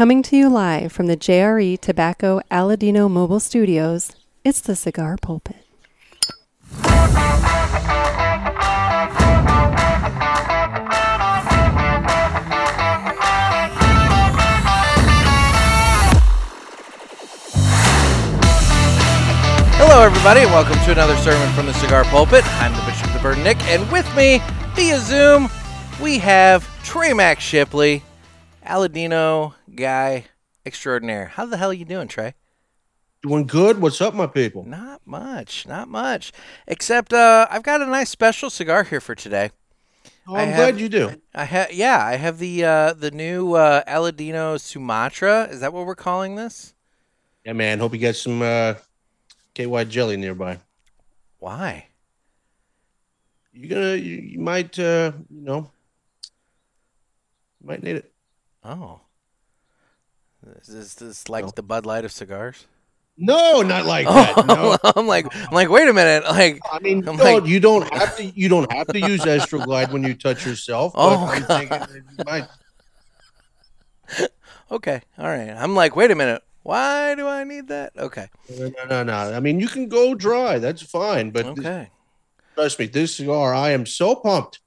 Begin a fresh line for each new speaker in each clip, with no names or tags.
Coming to you live from the JRE Tobacco Aladino Mobile Studios, it's the Cigar Pulpit.
Hello, everybody, and welcome to another sermon from the Cigar Pulpit. I'm the Bishop of the Burn, Nick, and with me via Zoom, we have Trey Max Shipley, Aladino guy extraordinaire. How the hell are you doing, Trey?
Doing good. What's up, my people?
Not much, not much. Except uh, I've got a nice special cigar here for today.
Oh, I'm
have-
glad you do.
I have, yeah, I have the uh, the new uh, Aladino Sumatra. Is that what we're calling this?
Yeah, man. Hope you got some uh, KY jelly nearby.
Why?
You're gonna, you, you might, uh, you know, you might need it.
Oh, is this, this like the Bud Light of cigars?
No, not like oh, that. No.
I'm like, I'm like, wait a minute, like,
I mean,
I'm
no,
like-
you don't have to. You don't have to use Astroglide when you touch yourself. but
Oh,
I'm thinking you
okay, all right. I'm like, wait a minute, why do I need that? Okay,
No, no, no, no. I mean, you can go dry. That's fine. But this-
okay,
trust me, this cigar, I am so pumped,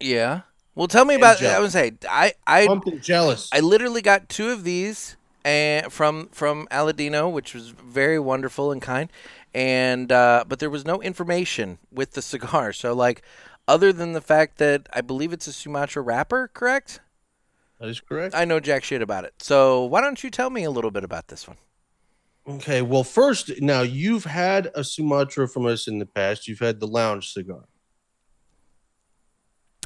yeah. Well, tell me about. I
jealous.
would say, I, I,
pumped and jealous.
I literally got two of these and from from Aladino, which was very wonderful and kind. And uh, but there was no information with the cigar. So like, other than the fact that I believe it's a Sumatra wrapper, correct?
that is correct.
I know jack shit about it. So why don't you tell me a little bit about this one?
Okay, well, first, now you've had a Sumatra from us in the past. You've had the lounge cigar.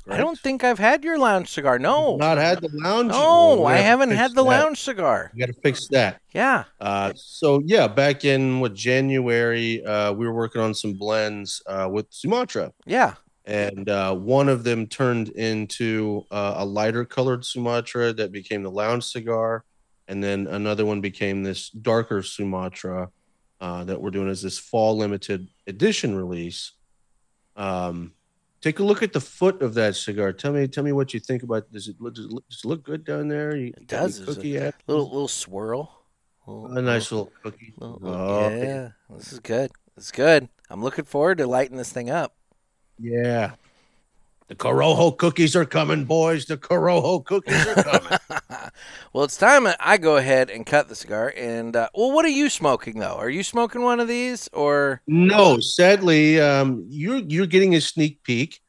I don't think I've had your lounge cigar. No,
not had the lounge.
no,
Well,
I haven't had the
that.
lounge cigar.
We got to fix that.
Yeah,
Uh, so yeah, back in what January, uh, we were working on some blends uh, with Sumatra,
yeah.
and uh, one of them turned into uh, a lighter colored Sumatra that became the lounge cigar, and then another one became this darker Sumatra uh, that we're doing as this fall limited edition release. Um, take a look at the foot of that cigar. Tell me, tell me what you think about. Does it look, does it look, does it look good down there? You,
It does.
Cookie
a little little swirl. Little-
A nice little cookie.
little-
Oh,
yeah, this is good. This is good. I'm looking forward to lighting this thing up.
Yeah. The Corojo cookies are coming, boys. The Corojo cookies are coming.
well, it's time I go ahead and cut the cigar. And uh, well, what are you smoking though? Are you smoking one of these or?
no, sadly, um, you're you're getting a sneak peek.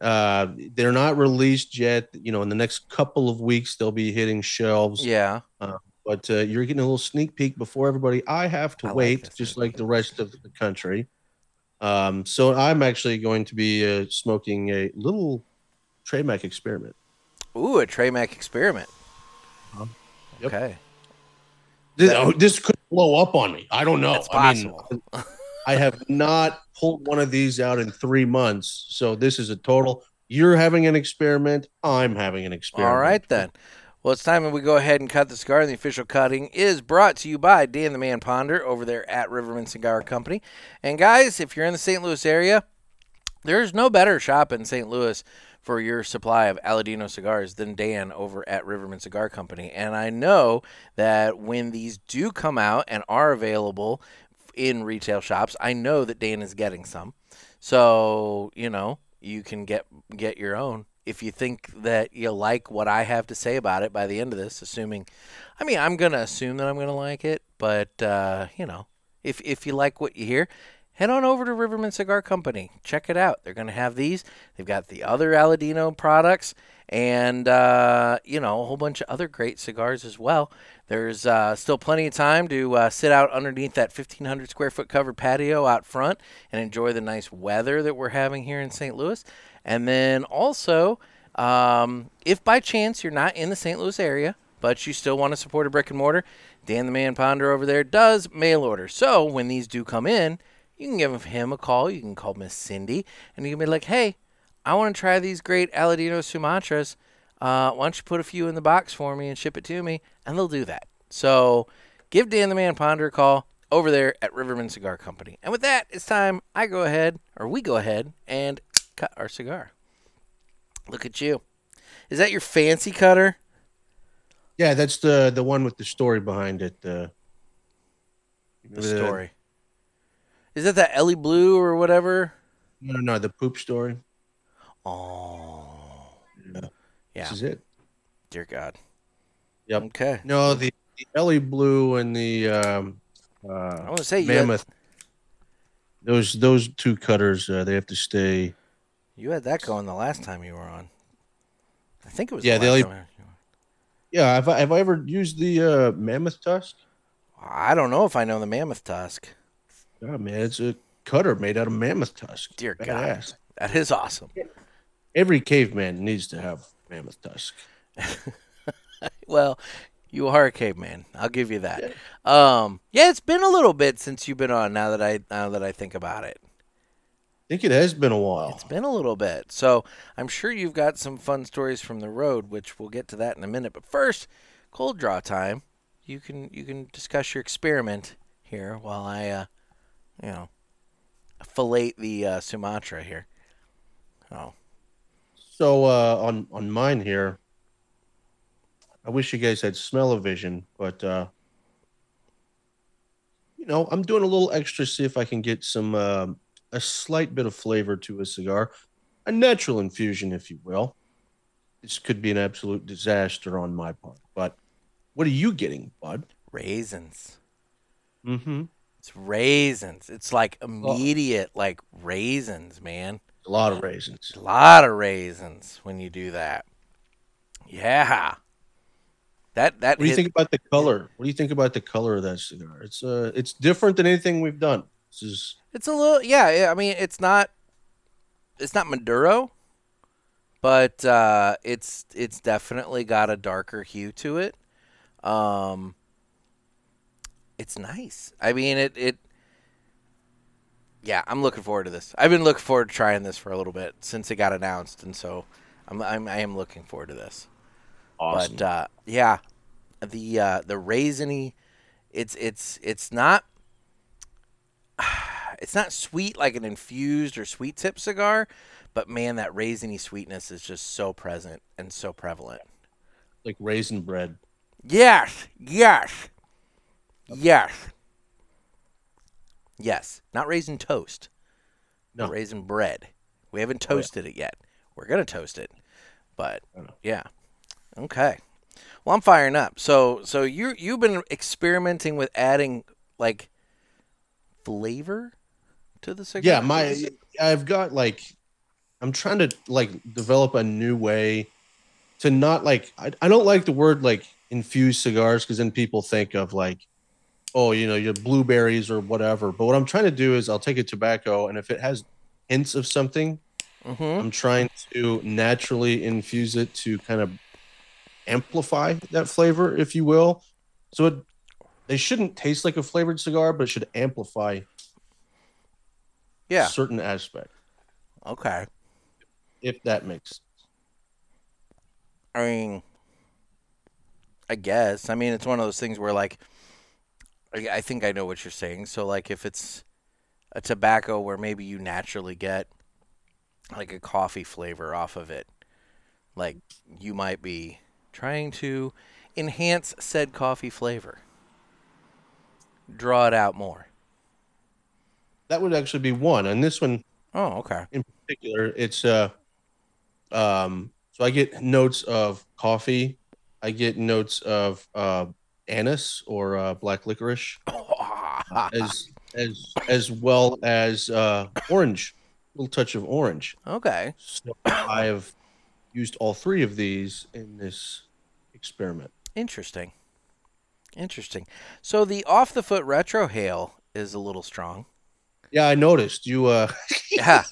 Uh, they're not released yet. You know, in the next couple of weeks, they'll be hitting shelves.
Yeah.
But uh, you're getting a little sneak peek before everybody. I have to
I
wait,
this
just like the rest of the country. Um, so I'm actually going to be uh, smoking a little Trey Mac experiment.
Ooh, a Trey Mac experiment.
Yep.
Okay.
This, oh, this could blow up on me. I don't know.
It's
I mean,
possible.
I have not pulled one of these out in three months. So this is a total. You're having an experiment. I'm having an experiment.
All right then. Well, it's time that we go ahead and cut the cigar. And the official cutting is brought to you by Dan the Man Ponder over there at Rivermen Cigar Company. And guys, if you're in the St. Louis area, there's no better shop in St. Louis for your supply of Aladino cigars than Dan over at Rivermen Cigar Company. And I know that when these do come out and are available in retail shops, I know that Dan is getting some. So, you know, you can get get your own if you think that you'll like what I have to say about it by the end of this, assuming I mean, I'm going to assume that I'm going to like it, but uh, you know, if if you like what you hear, head on over to Rivermen Cigar Company. Check it out. They're going to have these. They've got the other Aladino products and, uh, you know, a whole bunch of other great cigars as well. There's uh, still plenty of time to uh, sit out underneath that 1,500 square foot covered patio out front and enjoy the nice weather that we're having here in St. Louis. And then also, um, if by chance you're not in the St. Louis area, but you still want to support a brick and mortar, Dan the Man Ponder over there does mail order. So when these do come in, you can give him a call. You can call Miss Cindy, and you can be like, "Hey, I want to try these great Aladino Sumatras. Uh, why don't you put a few in the box for me and ship it to me?" And they'll do that. So give Dan the Man Ponder a call over there at Rivermen Cigar Company. And with that, it's time I go ahead, or we go ahead, and cut our cigar. Look at you. Is that your fancy cutter?
Yeah, that's the the one with the story behind it. Uh,
The story. Is it that Ellie Blue or whatever?
No, no, no, the poop story.
Oh,
Yeah.
yeah.
This is it.
Dear God.
Yep.
Okay.
No, the, the Ellie Blue and the um,
I
uh,
want to say you had,
Mammoth. Those those two cutters, uh, they have to stay.
you had that going the last time you were on. I think it was.
Yeah,
the
the
last
only-
time you were-
Yeah, have I, have I ever used the uh, Mammoth tusk?
I don't know if I know the mammoth tusk.
Oh man, it's a cutter made out of mammoth tusk.
Dear God. That is awesome.
Every caveman needs to have mammoth tusk.
Well, you are a caveman. I'll give you that. Um, yeah, it's been a little bit since you've been on. Now that I now that I think about it,
I think it has been a while.
it's been a little bit. So I'm sure you've got some fun stories from the road, which we'll get to that in a minute. But first, cold draw time. You can you can discuss your experiment here while I, uh, you know, fillet the uh, Sumatra here. Oh,
So uh, on on mine here, I wish you guys had smell-o-vision, but uh, you know I'm doing a little extra see if I can get some um a slight bit of flavor to a cigar, a natural infusion, if you will. This could be an absolute disaster on my part, but what are you getting, bud?
raisins.
Mm-hmm.
It's raisins. It's like immediate like raisins, man.
A lot of raisins.
A lot of raisins when you do that. Yeah. That that
What do you
hit-
think about the color? What do you think about the color of that cigar? It's uh, it's different than anything we've done. This is
it's a little yeah, yeah, I mean it's not it's not Maduro, but uh it's it's definitely got a darker hue to it. Um it's nice. I mean it it yeah, I'm looking forward to this. I've been looking forward to trying this for a little bit since it got announced, and so I'm, I'm I am looking forward to this.
awesome.
But uh, yeah, the uh, the raisiny, it's it's it's not it's not sweet like an infused or sweet tip cigar, but man, that raisiny sweetness is just so present and so prevalent.
like raisin bread.
Yes, yes, yes, yes. Not raisin toast,
No.
raisin bread. We haven't
Oh, yeah.
toasted it yet. We're gonna toast it, but yeah. Okay. Well, I'm firing up. So, so you you've been experimenting with adding like flavor to the cigar.
Yeah, my I've got like I'm trying to like develop a new way to not like I, I don't like the word like infused cigars because then people think of like oh you know your blueberries or whatever. But what I'm trying to do is I'll take a tobacco and if it has hints of something,
hmm
I'm trying to naturally infuse it to kind of amplify that flavor, if you will. So it they shouldn't taste like a flavored cigar, but it should amplify
Yeah.
certain aspect,
Okay.
if that makes sense.
I mean, I guess. I mean, it's one of those things where, like, I, I think I know what you're saying. So, like, if it's a tobacco where maybe you naturally get like a coffee flavor off of it, like, you might be trying to enhance said coffee flavor, draw it out more.
That would actually be one. And this one
Oh, okay.
in particular, it's uh um so I get notes of coffee, I get notes of uh anise or uh black licorice as as as well as uh orange, a little touch of orange.
okay.
So I have used all three of these in this experiment.
Interesting. Interesting. So the off the foot retrohale is a little strong.
Yeah, I noticed you uh,
Yeah.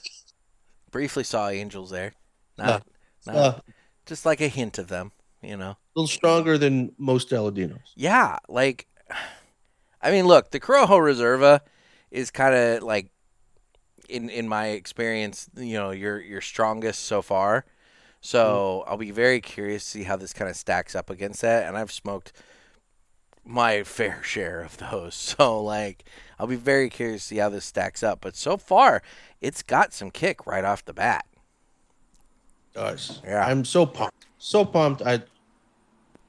Briefly saw angels there. Not, not
uh
just like a hint of them, you know.
A little stronger than most Aladinos.
Yeah, like I mean, look, the Corojo Reserva is kind of like in in my experience, you know, your your strongest so far. So, mm-hmm. I'll be very curious to see how this kind of stacks up against that and I've smoked my fair share of those. So, like I'll be very curious to see how this stacks up, but so far it's got some kick right off the bat.
does.
Yeah.
I'm so pumped. So pumped. I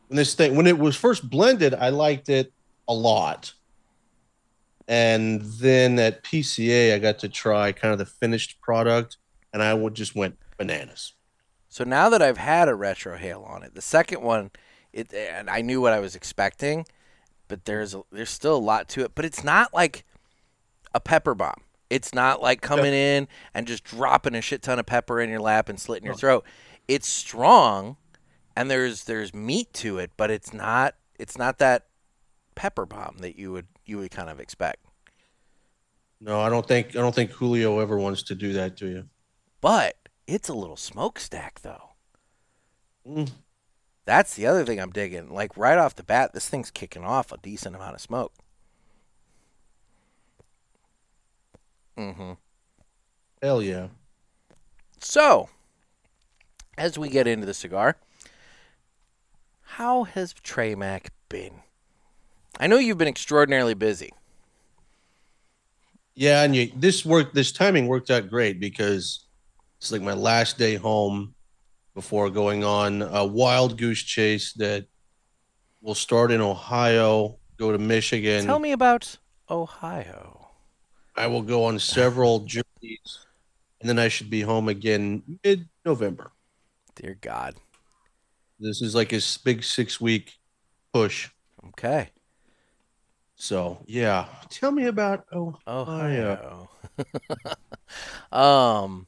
when this thing when it was first blended, I liked it a lot. And then at PCA, I got to try kind of the finished product, and I would just went bananas.
So now that I've had a retrohale on it, the second one, it and I knew what I was expecting, but there's a, there's still a lot to it. But it's not like a pepper bomb. It's not like coming in and just dropping a shit ton of pepper in your lap and slitting your throat. It's strong, and there's there's meat to it, but it's not it's not that pepper bomb that you would you would kind of expect.
No, I don't think I don't think Julio ever wants to do that to you.
But it's a little smokestack though.
Mm.
That's the other thing I'm digging. Like right off the bat, this thing's kicking off a decent amount of smoke. Mm-hmm.
Hell yeah.
So, as we get into the cigar, how has Trey Mac been? I know you've been extraordinarily busy.
Yeah, and you, this worked. This timing worked out great because it's like my last day home before going on a wild goose chase that will start in Ohio, go to Michigan.
Tell me about Ohio.
I will go on several journeys, and then I should be home again mid-November.
Dear God.
This is like a s- big six-week push.
Okay.
So yeah, tell me about oh
Ohio. um,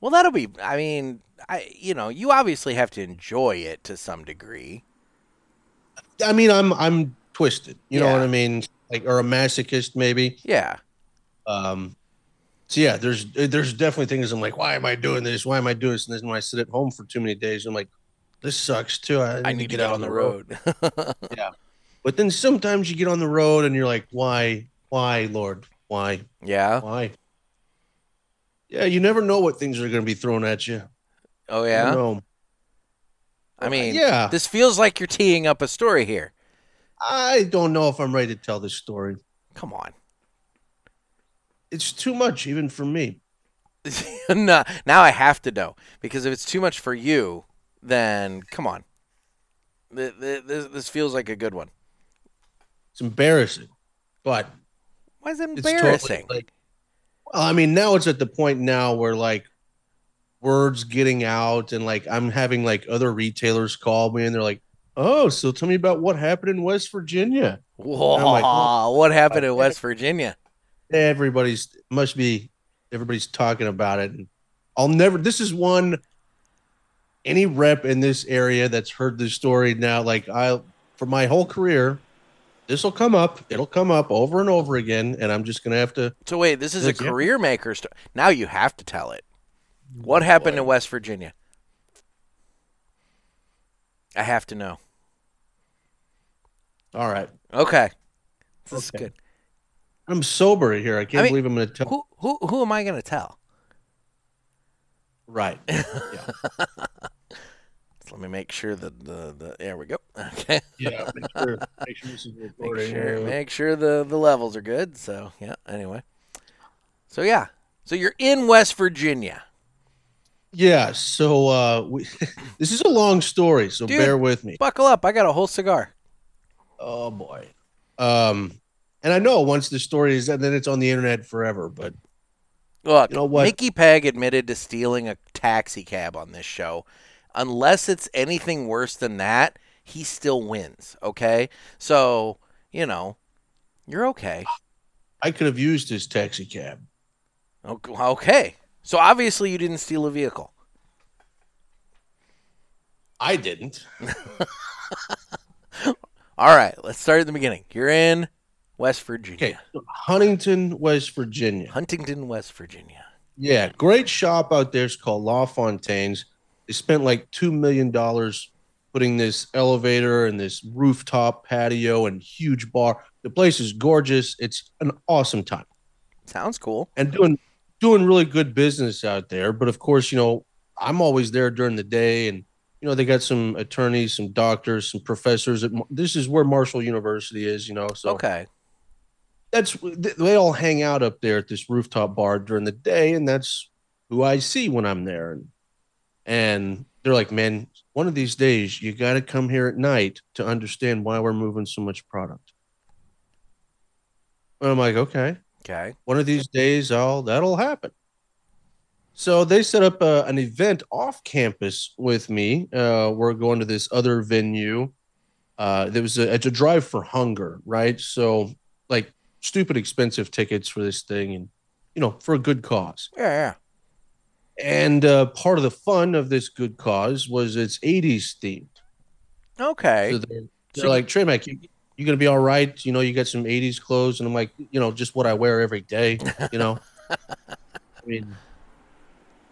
well, that'll be. I mean, I you know, you obviously have to enjoy it to some degree.
I mean, I'm I'm twisted. You know what I mean? Like or a masochist maybe.
Yeah.
Um, so yeah, there's there's definitely things I'm like, why am I doing this? Why am I doing this? And then when I sit at home for too many days, I'm like, this sucks too. I need,
I need to get out on the road. Yeah.
But then sometimes you get on the road and you're like, why, why, Lord, why,
yeah.
why? Yeah, you never know what things are going to be thrown at you.
Oh
You
yeah.
know?
I mean,
yeah,
this feels like you're teeing up a story here.
I don't know if I'm ready to tell this story.
Come on.
It's too much even for me.
no, now I have to know because if it's too much for you, then come on. Th- th- This, this feels like a good one.
It's embarrassing, but
Why is it embarrassing?
totally like well i mean now it's at the point now where like words getting out and like i'm having like other retailers call me and they're like oh so tell me about what happened in west virginia
Whoa,
like, well,
what happened in West Virginia?
everybody's must be everybody's talking about it and i'll never this is one any rep in this area that's heard this story now like i for my whole career this will come up it'll come up over and over again and i'm just gonna have to
So wait, this is a
yeah.
career maker story. Now you have to tell it. What happened in West Virginia? I have to know.
all right
Okay, this is good.
I'm sober here. I can't
I mean,
believe I'm going to tell.
Who who who am I going to tell?
Right.
So let me make sure that the, the there we go. Okay,
Yeah. Make sure, make sure this is
make sure make sure the the levels are good. So yeah. Anyway, so yeah, so you're in West Virginia.
Yeah. So uh, we, this is a long story, so
Dude.
bear with me.
Buckle up! I got a whole cigar.
Oh boy. Um, and I know once the story is, and then it's on the internet forever. But
Look,
You know?
Mickey Peg admitted to stealing a taxi cab on this show. Unless it's anything worse than that, he still wins. Okay, so you know, you're okay.
I could have used his taxi cab.
Ok- Okay, so obviously you didn't steal a vehicle.
I didn't.
All right, let's start at the beginning. You're in West Virginia,
Okay. Huntington, West Virginia.
Huntington, West Virginia.
Yeah, great shop out there. It's called La Fontaine's. They spent like two million dollars putting this elevator and this rooftop patio and huge bar. The place is gorgeous. It's an awesome time
Sounds cool.
and doing doing really good business out there. But of course, you know, I'm always there during the day, and you know they got some attorneys, some doctors, some professors. At, this is where Marshall University is. You know, so
Okay,
that's they all hang out up there at this rooftop bar during the day, and that's who I see when I'm there. And, and they're like, man, one of these days you got to come here at night to understand why we're moving so much product. And I'm like, okay,
Okay.
one of these days, I'll that'll happen. So they set up uh, an event off campus with me. Uh, we're going to this other venue. Uh, there was a, it's a drive for hunger, right? So like stupid expensive tickets for this thing, and you know for a good cause.
Yeah, Yeah,
And uh, part of the fun of this good cause was it's 80s themed.
Okay.
So they're, they're
So-
like, Trey Mac, you, you gonna be all right? You know, you got some 80s clothes, and I'm like, you know, just what I wear every day. You know, I mean,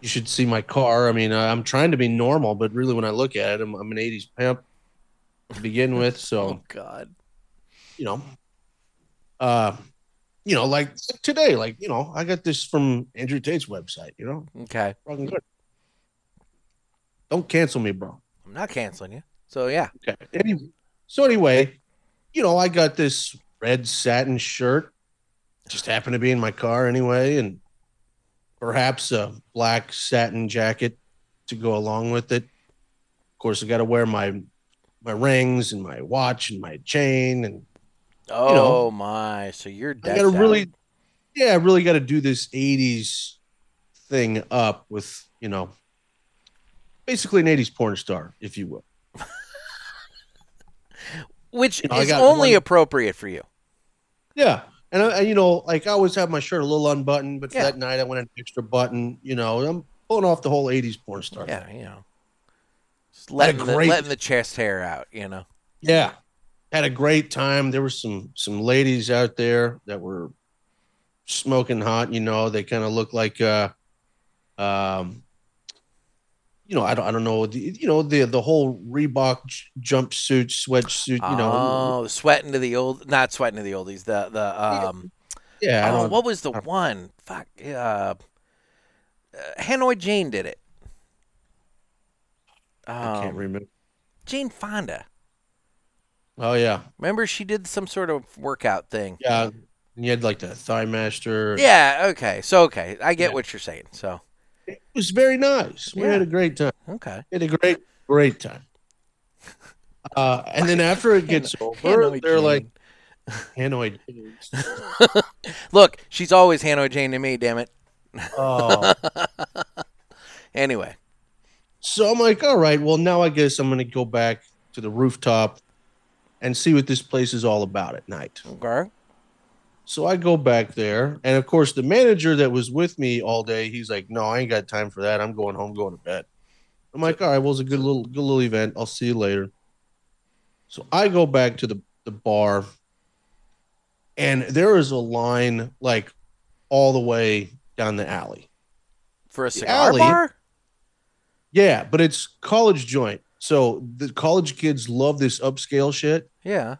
you should see my car. I mean, I'm trying to be normal, but really, when I look at it, I'm, I'm an 80s pimp to begin with. So
oh God.
you know, uh, you know, like today, like you know, I got this from Andrew Tate's website. You know,
Okay.
fucking good. Don't cancel me, bro.
I'm not canceling you. So yeah.
Okay. Anyway, so anyway, you know, I got this red satin shirt. Just happened to be in my car anyway, and perhaps a black satin jacket to go along with it. Of course, I got to wear my my rings and my watch and my chain, and
Oh
know,
my. So you're
I
gotta
really, yeah, I really got to do this '80s thing up with, you know, basically an '80s porn star, if you will.
which
you know,
is only
one-
appropriate for you.
Yeah. And, I, you know, like I always have my shirt a little unbuttoned, but
Yeah.
that night I went an extra button. You know, I'm pulling off the whole 80s porn star.
Yeah, you know. Just letting the,
great-
letting the chest hair out, you know.
Yeah. Had a great time. There were some some ladies out there that were smoking hot, you know, they kind of look like uh um you know, I don't I don't know, the, you know, the the whole Reebok j- jumpsuit, sweatsuit, you know.
oh, sweating to the old, not sweating to the oldies. The the um,
yeah, I
oh, what was the one? Fuck, uh, Hanoi Jane did it.
I can't
Um,
remember.
Jane Fonda.
Oh yeah.
Remember, she did some sort of workout thing.
Yeah. You had like the thigh master.
Yeah. Okay. So okay, I get
Yeah.
what you're saying. So
It was very nice. We
Yeah.
had a great time.
okay.
We had a great, great time. Uh, and then after it gets over,
Hanoi
they're
Jane.
like Hanoi. Janes.
Look, she's always Hanoi Jane to me. Damn it.
Oh,
Anyway.
so I'm like, all right. Well, now I guess I'm gonna go back to the rooftop and see what this place is all about at night.
Okay.
So I go back there, and of course, the manager that was with me all day, he's like, "No, I ain't got time for that. I'm going home, going to bed." I'm like, "All right, well, it's a good little, good little event. I'll see you later." So I go back to the the bar, and there is a line like all the way down the alley.
For a cigar
alley-
bar.
Yeah, but it's college joint, so the college kids love this upscale shit.
Yeah.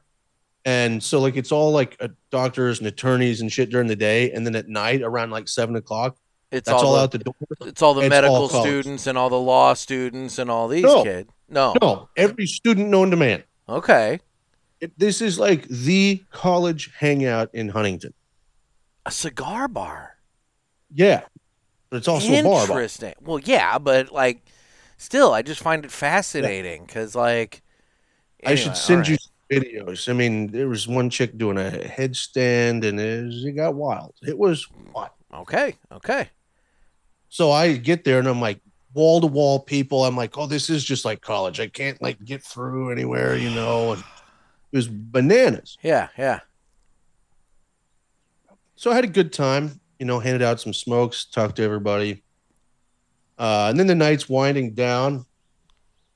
And so, like, it's all like uh, doctors and attorneys and shit during the day, and then at night around like seven o'clock,
It's
all,
the,
out the door.
It's all the
It's
medical
all
students and all the law students and all these
No.
kids. No.
No, every student known to man.
Okay.
It, this is like the college hangout in Huntington.
A cigar bar.
Yeah, but it's also a bar. bar.
Interesting. Well, yeah, but like, still, I just find it fascinating because, like,
I should send
all
you some videos. I mean, there was one chick doing a headstand, and it, was, it got wild. It was wild.
Okay. Okay.
So I get there, and I'm like wall to wall people. I'm like, oh, this is just like college. I can't like get through anywhere, you know. And it was bananas.
Yeah. Yeah.
so I had a good time, you know, handed out some smokes, talked to everybody. Uh, and then the night's winding down.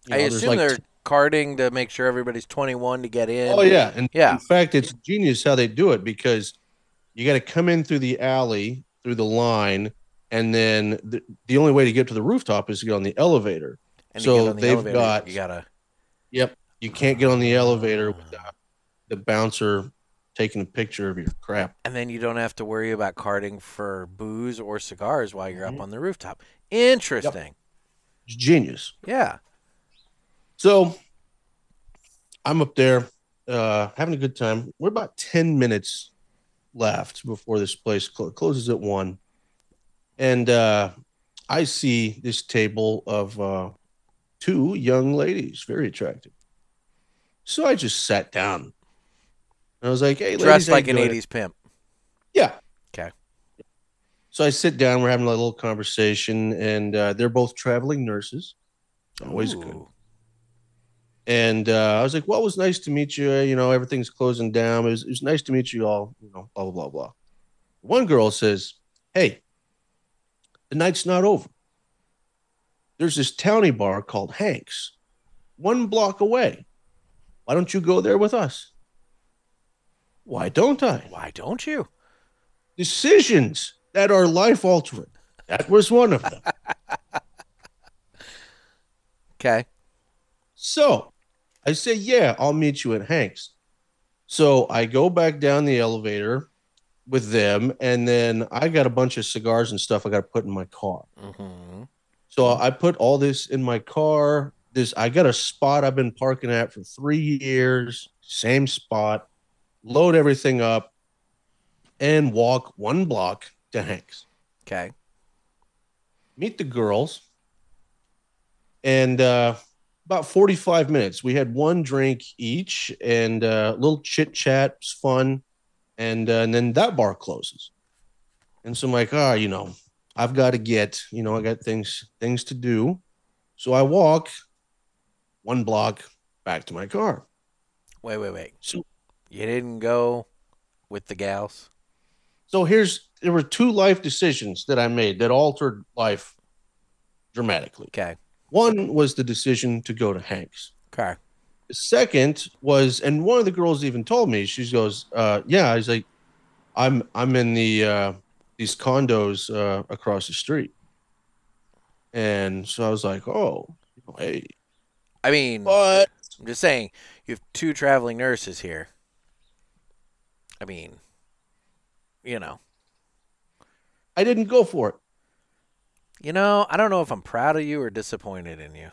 You
I
know, there's
assume
like-
they're carding to make sure everybody's 21 to get in.
Oh yeah, and
Yeah.
in fact, it's genius how they do it because you got to come in through the alley, through the line, and then the, the only way to get to the rooftop is to get on the elevator.
And
so
the
they've
elevator,
got-
You gotta.
Yep, you can't get on the elevator with the, bouncer taking a picture of your crap.
And then you don't have to worry about carding for booze or cigars while you're
Mhm.
up on the rooftop. Interesting.
It's genius.
Yeah.
So I'm up there uh, having a good time. We're about 10 minutes left before this place cl- closes at one. And uh, I see this table of uh, two young ladies, very attractive. So I just sat down. And I was like, "Hey, ladies,
Dressed like an
doing?"
'80s pimp.
Yeah. So I sit down. We're having a little conversation, and uh, they're both traveling nurses. Always good. And uh, I was like, "Well, it was nice to meet you. You know, everything's closing down. It was, it was nice to meet you all. You know, blah blah blah blah." One girl says, "Hey, the night's not over. There's this towny bar called Hanks, one block away. Why don't you go there with us?" Why don't I?
Why don't you?
Decisions that are life altering. That was one of them.
Okay.
So I say, yeah, I'll meet you at Hank's. So I go back down the elevator with them, and then I got a bunch of cigars and stuff I got to put in my car.
hmm
So I put all this in my car. This I got a spot I've been parking at for three years, same spot. Load everything up, and walk one block to Hank's.
Okay.
meet the girls and uh about 45 minutes we had one drink each and uh, a little chit chat was fun and uh, and then that bar closes and so i'm like ah you know i've got to get you know i got things things to do so i walk one block back to my car
Wait, wait, wait.
so
You didn't go with the gals?
so here's there were two life decisions that i made that altered life dramatically
Okay.
one was the decision to go to hank's
Okay.
The second was, and one of the girls even told me, she goes, uh, "Yeah, I was like, I'm I'm in the uh, these condos uh, across the street," and so I was like, "Oh, hey,"
I mean,
but
I'm just saying, you have two traveling nurses here. I mean, you know,
I didn't go for it.
you know, I don't know if I'm proud of you or disappointed in you.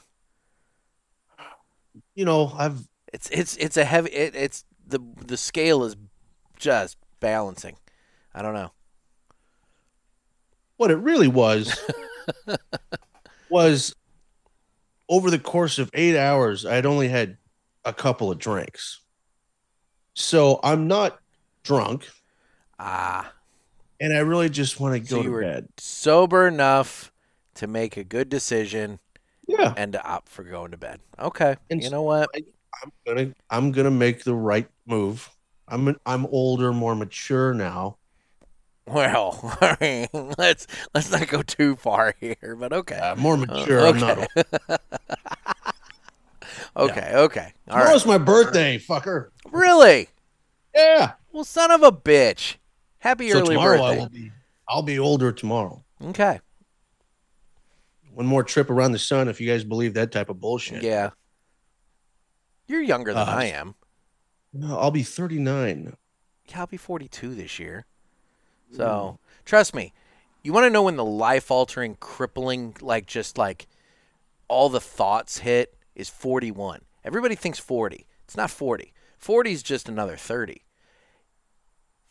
You know, I've
It's it's it's a heavy. It, it's the the scale is just balancing. I don't know.
what it really was was over the course of eight hours, I'd only had a couple of drinks, so I'm not drunk,
Ah,
and I really just want to
So
go
you
to bed.
sober enough to make a good decision
Yeah.
and to opt for going to bed. Okay,
And
you know what?
I'm gonna I'm gonna make the right move. I'm I'm older, more mature now.
Well, I mean, let's let's not go too far here, but okay.
Uh, more mature. I'm not.
okay.
Old.
Okay, okay. All right.
Tomorrow's my birthday, fucker.
Really?
Yeah.
Well, son of a bitch. Happy
So
early
tomorrow I will be. I'll be older tomorrow.
Okay.
One more trip around the sun, if you guys believe that type of bullshit.
Yeah. You're younger than
Uh,
I am.
No, I'll be 39.
Yeah, I'll be 42 this year. So, trust me. You want to know when the life altering, crippling, like just like all the thoughts hit is 41. Everybody thinks 40. It's not 40. 40 is just another 30.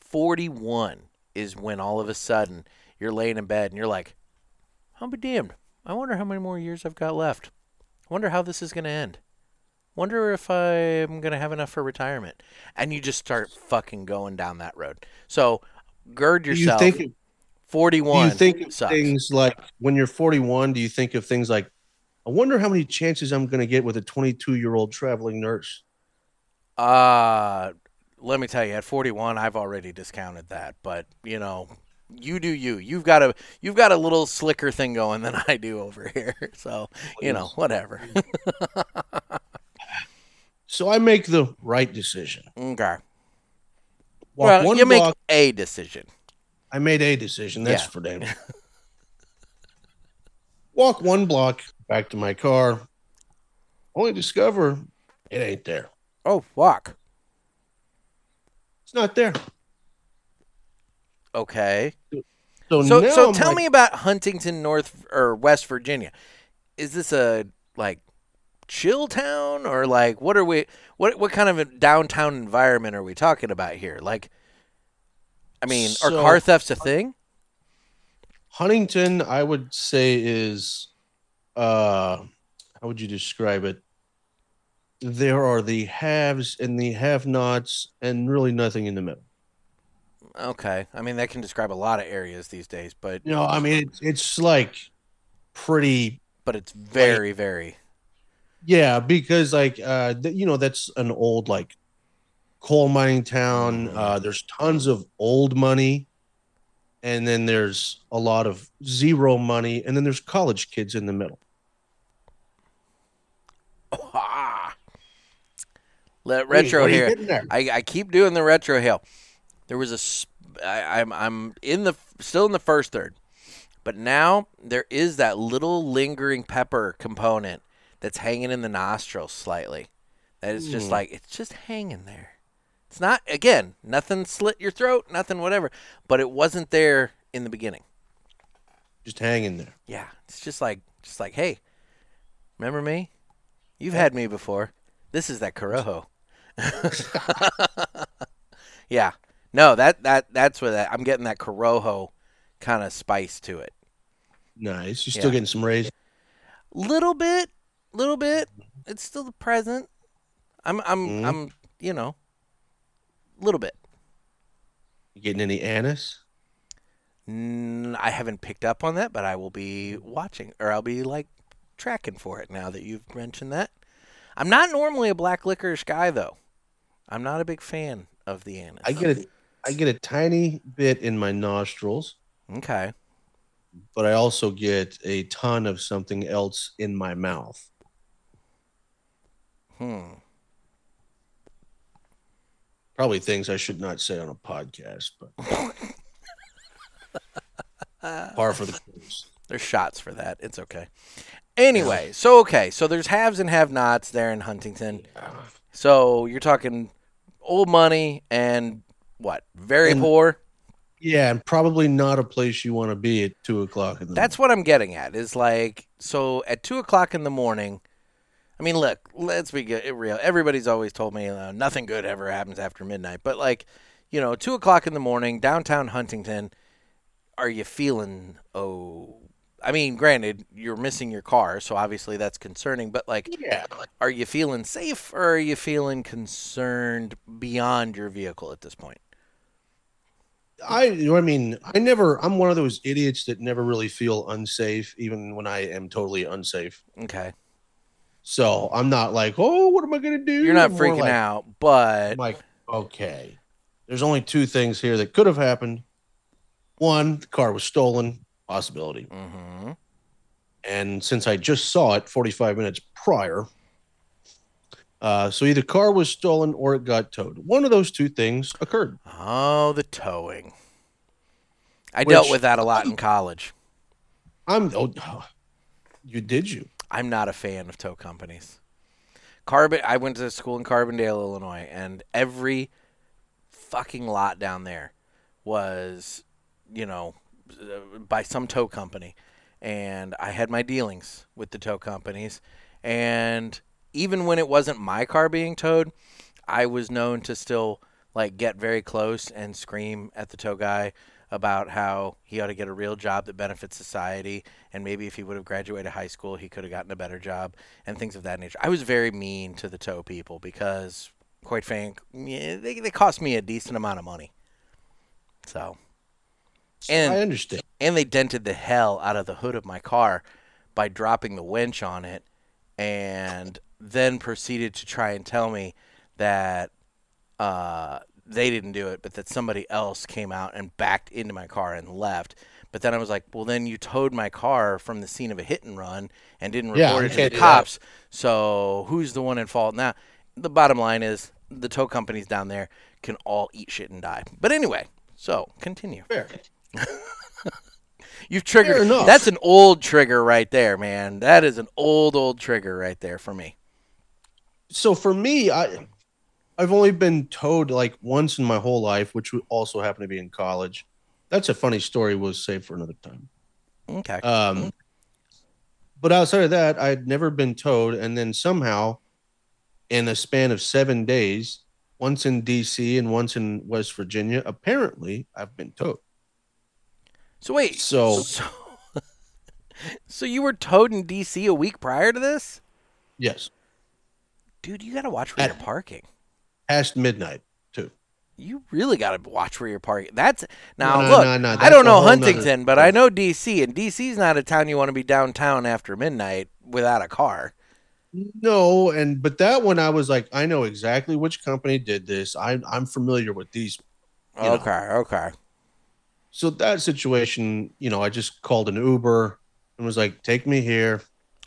41 is when all of a sudden you're laying in bed and you're like, I'll be damned. I wonder how many more years I've got left. I wonder how this is going to end. Wonder if I'm going to have enough for retirement. And you just start fucking going down that road. So gird
Do you
yourself.
think? Do
41
you think of
sucks.
things like when you're 41? Do you think of things like, I wonder how many chances I'm going to get with a 22 year old traveling nurse?
Uh, let me tell you, at 41, I've already discounted that. But you know, you do you. You've got a you've got a little slicker thing going than I do over here. So oh, you know, whatever.
So I make the right decision.
okay.
Walk
well,
one
you make
block.
a decision.
I made a decision. That's
Yeah.
for damn. Walk one block back to my car. Only discover it ain't there.
Oh, walk.
It's not there.
Okay.
So,
So so tell
like,
me about Huntington, North or West Virginia. Is this a like chill town or like what are we what what kind of a downtown environment are we talking about here? Like I mean, are car thefts a thing?
Huntington, I would say is uh how would you describe it? There are the haves and the have-nots, and really nothing in the middle.
Okay. I mean, that can describe a lot of areas these days, but
know, I mean, it's it's like pretty
but it's very, very.
Yeah, because like uh th- you know that's an old like coal mining town. Uh there's tons of old money and then there's a lot of zero money and then there's college kids in the middle.
Let retro here. I, I keep doing the retrohale. There was a, I, am I'm in the still in the first third, but now there is that little lingering pepper component that's hanging in the nostrils slightly. That is just
Hmm.
like it's just hanging there. It's not again nothing slit your throat, nothing whatever, but it wasn't there in the beginning.
Just hanging there.
Yeah, it's just like just like hey, remember me? You've had me before. This is that Corojo. yeah. No, that that that's what that, I'm getting that Corojo kind of spice to it.
Nice. You're still
Yeah.
getting some rays.
Little bit, little bit. It's still the present. I'm I'm
Mhm.
I'm you know, little bit.
You getting any anise?
Mm, I haven't picked up on that, but I will be watching, or I'll be like tracking for it now that you've mentioned that. I'm not normally a black licorice guy, though. I'm not a big fan of the anise.
I get a I get a tiny bit in my nostrils,
Okay.
but I also get a ton of something else in my mouth.
Hmm.
Probably things I should not say on a podcast, but par for the course.
There's shots for that. It's okay. Anyway, so okay, so there's haves and have-nots there in Huntington. So you're talking old money and what? Very
And-
poor.
Yeah, and probably not a place you want to be at two o'clock in the
That's what I'm getting at. Is like so at two o'clock in the morning. I mean, look, let's be good, real. Everybody's always told me uh, nothing good ever happens after midnight. But like, you know, two o'clock in the morning, downtown Huntington. Are you feeling? Oh, I mean, granted, you're missing your car, so obviously that's concerning. But like,
Yeah,
are you feeling safe or are you feeling concerned beyond your vehicle at this point?
I you know, I mean, I never. I'm one of those idiots that never really feel unsafe, even when I am totally unsafe.
Okay,
So I'm not like, oh, what am I gonna do?
you're not
more
freaking
like-
out, but
I'm like, okay, there's only two things here that could have happened. One, the car was stolen, possibility,
hmm
and since I just saw it 45 minutes prior, uh, so either car was stolen or it got towed. One of those two things occurred.
Oh, the towing. I dealt with that a lot in college.
I'm. Oh, you did you?
I'm not a fan of tow companies. Carbon. I went to school in Carbondale, Illinois, and every fucking lot down there was, you know, by some tow company, and I had my dealings with the tow companies, and even when it wasn't my car being towed, I was known to still like get very close and scream at the tow guy about how he ought to get a real job that benefits society and maybe if he would have graduated high school he could have gotten a better job and things of that nature. I was very mean to the tow people because quite frank, they they cost me a decent amount of money. So and
I understand.
and they dented the hell out of the hood of my car by dropping the winch on it and then proceeded to try and tell me that uh, they didn't do it but that somebody else came out and backed into my car and left but then i was like well then you towed my car from the scene of a hit and run and didn't
Yeah,
report it to the
do that.
cops so who's the one at fault now the bottom line is the tow companies down there can all eat shit and die but anyway so continue
Fair.
You've triggered. That's an old trigger right there, man. That is an old, old trigger right there for me.
so for me, I I've only been towed like once in my whole life, which also happened to be in college. That's a funny story. We'll save for another time.
Okay.
Um, but outside of that, I'd never been towed, and then somehow, in a span of seven days, once in D.C. and once in West Virginia, apparently I've been towed.
So wait.
so-
So, so you were towed in D.C. a week prior to this?
Yes,
Dude, you got to watch where
At-
you're parking.
past midnight too.
You really got to watch where you're parking. That's now
no,
look.
no, no,
I don't know Huntington,
nother
but I know DC, and DC's not a town you want to be downtown after midnight without a car.
No, and but that one I was like, I know exactly which company did this. I, I'm familiar with these. You know.
Okay, okay.
So that situation, you know, I just called an Uber and was like, take me here.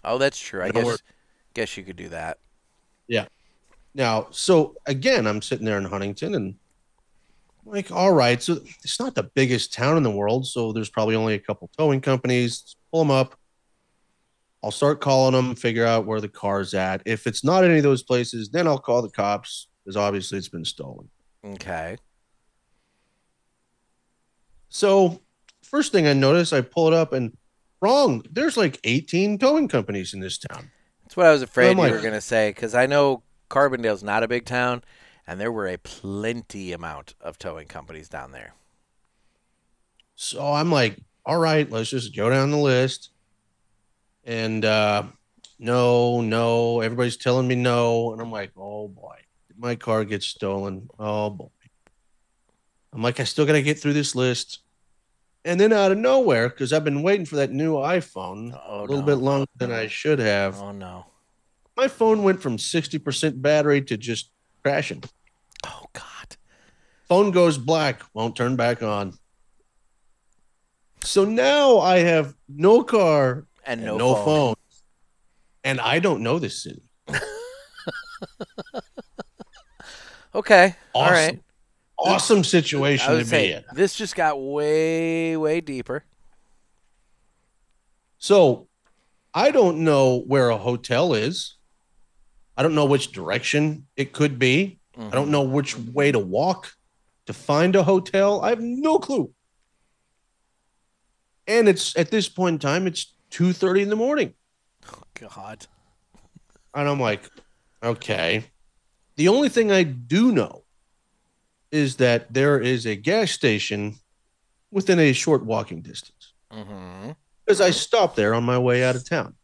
Oh, that's true. I guess
worries.
guess you could do that. Yeah.
Now, so again, I'm sitting there in Huntington and I'm like, all right, so it's not the biggest town in the world, so there's probably only a couple towing companies. Pull them up. I'll start calling them, figure out where the car's at. If it's not any of those places, then I'll call the cops because obviously it's been stolen.
Okay.
So, first thing I noticed, I pull it up and wrong. There's like 18 towing companies in this town.
That's what I was afraid you
like-
were going to say because I know Carbondale's not a big town, and there were a plenty amount of towing companies down there.
So I'm like, all right, let's just go down the list. And uh no, no, everybody's telling me no. And I'm like, oh boy, did my car get stolen? Oh boy. I'm like, I still gotta get through this list. And then out of nowhere, because I've been waiting for that new iPhone
Oh,
a little
no.
bit longer than I should have,
Oh no.
my phone went from 60% battery to just crashing.
Oh God.
phone goes black, won't turn back on. So now I have no car
And
and
no,
no,
phone.
phone. and I don't know this city.
Okay. All
Awesome.
right.
Awesome situation to
would
be in.
this just got way, way deeper.
So I don't know where a hotel is. I don't know which direction it could be. I don't mm-hmm. know which way to walk to find a hotel. I have no clue. And it's at this point in time, it's 2:30 in the morning.
Oh, God.
And I'm like, okay. The only thing I do know is that there is a gas station within a short walking distance
Mm-hmm.
because I stopped there on my way out of town.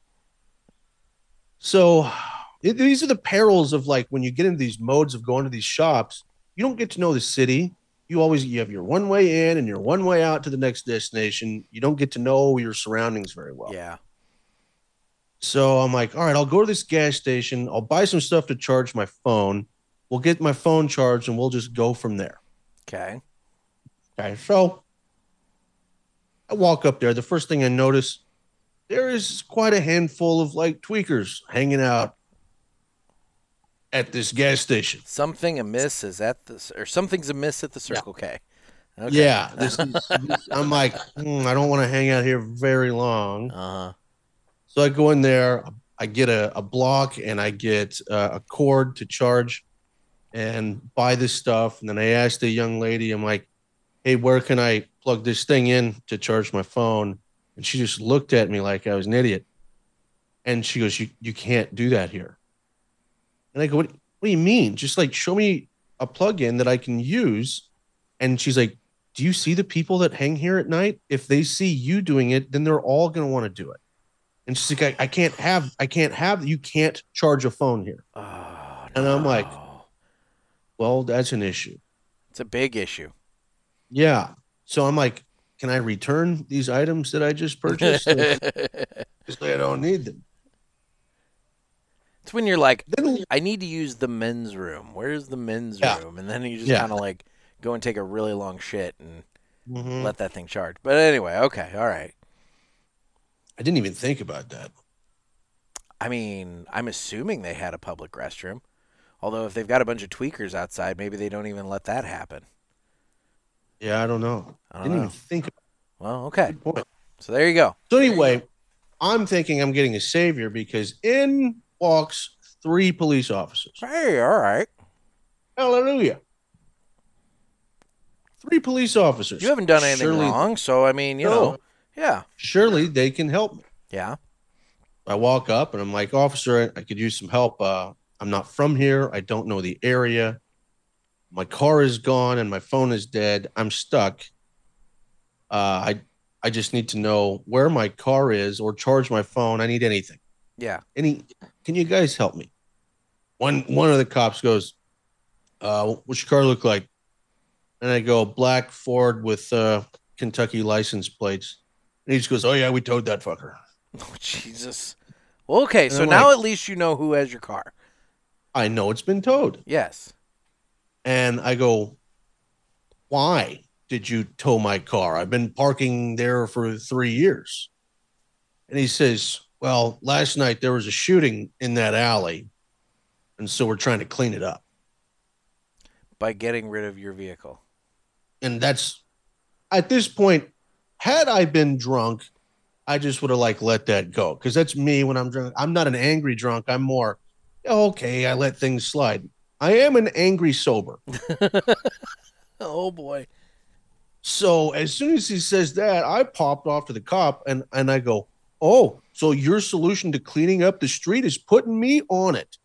So it- these are the perils of like when you get into these modes of going to these shops, you don't get to know the city. You always you have your one way in and your one way out to the next destination. You don't get to know your surroundings very well.
Yeah.
So I'm like, all right, I'll go to this gas station. I'll buy some stuff to charge my phone. We'll get my phone charged and we'll just go from there.
Okay.
Okay. So I walk up there. The first thing I notice, there is quite a handful of like tweakers hanging out at this gas station.
Something amiss is at this, or something's amiss at the Circle K. Okay.
Yeah. This is, this- I'm like, hmm, I don't want to hang out here very long.
Uh huh.
So I go in there, I get a, a block and I get uh, a cord to charge and buy this stuff. And then I asked the young lady, I'm like, hey, where can I plug this thing in to charge my phone? And she just looked at me like I was an idiot. And she goes, You, you can't do that here. And I go, what, what do you mean? Just like show me a plug-in that I can use. And she's like, Do you see the people that hang here at night? If they see you doing it, then they're all gonna want to do it. And she's like, I, I can't have, I can't have, you can't charge a phone here.
Oh,
And I'm like-
no.
Well, that's an issue.
it's a big issue.
Yeah. So I'm like, can I return these items that I just purchased? Because I don't need them.
It's when you're like, I need to use the men's room. Where's the men's
Yeah.
room? And then you just
Yeah.
kind of like go and take a really long shit and
Mhm.
let that thing charge. But anyway, okay, all right.
I didn't even think about that.
I mean, I'm assuming they had a public restroom. Although if they've got a bunch of tweakers outside, maybe they don't even let that happen.
Yeah, I don't know.
I don't
didn't
know.
even think
Well, okay.
point.
So there you go.
So anyway, I'm thinking I'm getting a savior because in walks three police officers.
Hey, all right.
Hallelujah. Three police officers.
You haven't done anything
Surely-
wrong, so I mean, you
No.
know, yeah,
Surely they can help me.
yeah.
I walk up and I'm like, officer, I could use some help. Uh, I'm not from here. I don't know the area. My car is gone and my phone is dead. I'm stuck. Uh, I I just need to know where my car is or charge my phone. I need anything.
Yeah.
Any? Can you guys help me? One one of the cops goes, uh, "What's your car look like?" And I go, "Black Ford with uh, Kentucky license plates." And he just goes, "Oh yeah, we towed that fucker."
Oh Jesus. Well, okay,
And
so
I'm
now
like-
at least you know who has your car.
I know it's been towed.
Yes.
And I go, Why did you tow my car? I've been parking there for three years. And he says, Well, last night there was a shooting in that alley. And so we're trying to clean it up.
By getting rid of your vehicle.
And that's at this point, had I been drunk, I just would have like let that go. Cause that's me when I'm drunk. I'm not an angry drunk. I'm more, okay, I let things slide. I am an angry sober.
Oh boy.
So as soon as he says that, I popped off to the cop and and I go, "Oh, so your solution to cleaning up the street is putting me on it?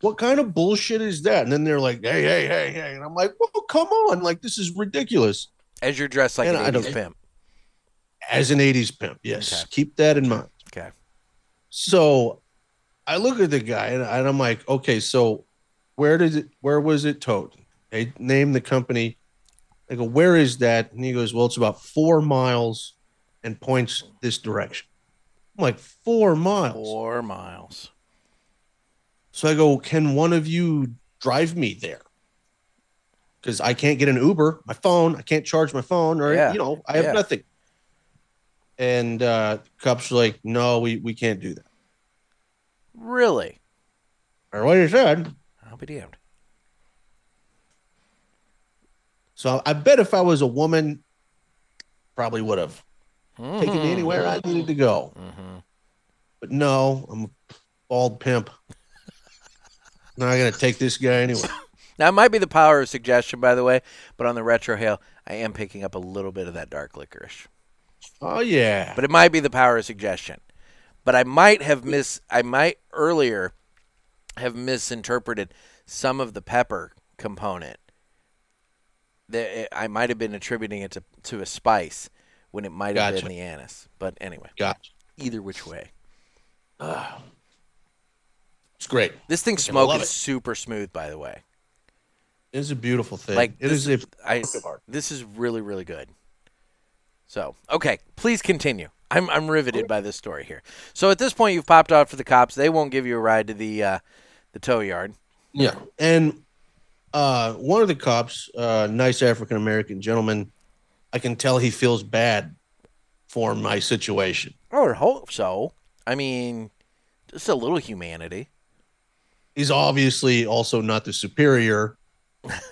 What kind of bullshit is that?" And then they're like, "Hey, hey, hey, hey," and I'm like, "Well, come on! Like this is ridiculous."
As you're dressed like
And
an
I
80s pimp.
As an '80s pimp, yes,
Okay.
keep that in mind.
Okay.
So I look at the guy and, and I'm like, "Okay, so where did it? Where was it towed?" They name the company. I go, where is that? And he goes, well, it's about four miles and points this direction. I'm like, four miles.
Four miles.
So I go, can one of you drive me there? Because I can't get an Uber, my phone, I can't charge my phone, or
Yeah.
you know, I have
Yeah.
nothing. And uh cops are like, no, we, we can't do that.
Really?
Or what you said.
I'll be damned.
So I bet if I was a woman, probably would have taken me anywhere I needed to go.
Mm-hmm.
But no, I'm a bald pimp. Not gonna take this guy anywhere.
Now, it might be the power of suggestion, by the way, but on the retrohale, I am picking up a little bit of that dark licorice.
Oh yeah.
But it might be the power of suggestion. But I might have mis I might earlier have misinterpreted some of the pepper component. That eh, I might have been attributing it to, to a spice when it might have
Gotcha.
been the anise. But anyway,
Gotcha.
either which way.
It's great.
This thing smoke is
it.
super smooth, by the way.
It's a beautiful thing.
Like
it
this,
is a
I,
work of art.
this is really really good. So okay, please continue. I'm I'm riveted by this story here. So at this point, you've popped off for the cops. They won't give you a ride to the uh, the tow yard.
Yeah. And uh one of the cops, uh nice African American gentleman, I can tell he feels bad for my situation.
I would hope so. I mean, just a little humanity.
He's obviously also not the superior,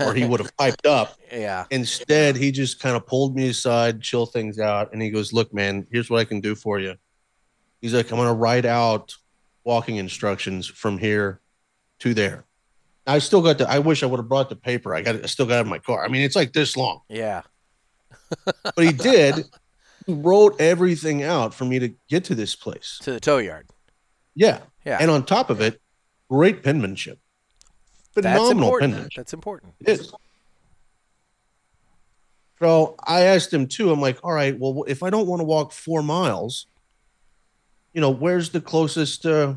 or he would have piped up.
Yeah.
Instead, he just kind of pulled me aside, chill things out, and he goes, "Look, man, here's what I can do for you." He's like, "I'm gonna write out walking instructions from here to there." I still got the. I wish I would have brought the paper. I got. it- I still got it in my car. I mean, it's like this long,
Yeah.
but he did. He wrote everything out for me to get to this place.
To the tow yard.
Yeah,
Yeah.
and on top of it, great penmanship.
That's important. That's important.
It is. So I asked him too. I'm like, all right, well, if I don't want to walk four miles, you know, where's the closest uh,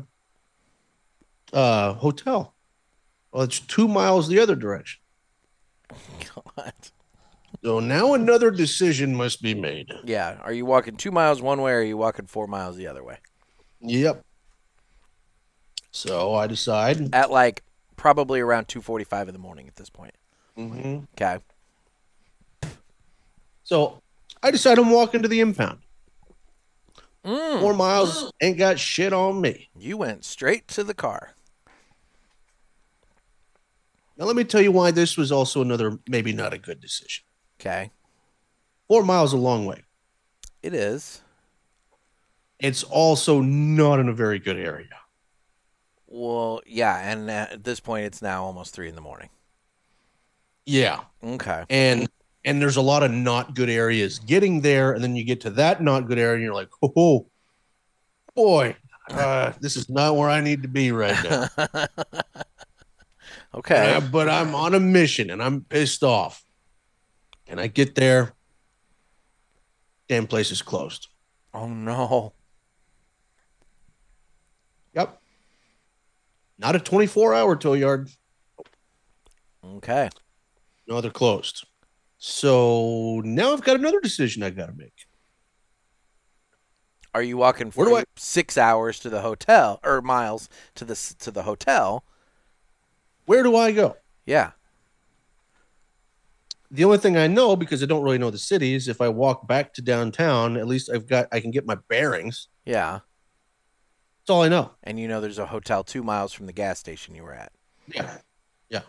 uh, hotel? Well, it's two miles the other direction.
God.
So now another decision must be made.
Yeah. Are you walking two miles one way or are you walking four miles the other way?
Yep. So I decide.
At like probably around 2:45 in the morning at this point.
Mhm.
Okay.
So I decide I'm walking to the impound.
Mm.
Four miles ain't got shit on me.
You went straight to the car.
Now let me tell you why this was also another maybe not a good decision.
Okay.
Four miles a long way.
It is.
It's also not in a very good area.
Well, yeah, and at this point, it's now almost three in the morning.
Yeah,
Okay.
and and there's a lot of not good areas. Getting there, and then you get to that not good area, and you're like, oh, boy, uh, this is not where I need to be right now.
okay.
But I'm on a mission, and I'm pissed off. And I get there, damn place is closed.
Oh no.
Yep. Not a 24 hour tow yard.
Okay.
No, they're closed. So now I've got another decision I got to make.
Are you walking for
I-
six hours to the hotel or miles to the to the hotel?
Where do I go?
Yeah.
The only thing I know because I don't really know the city is if I walk back to downtown, at least I've got I can get my bearings.
Yeah.
That's all I know.
And you know there's a hotel two miles from the gas station you were at.
Yeah. Yeah.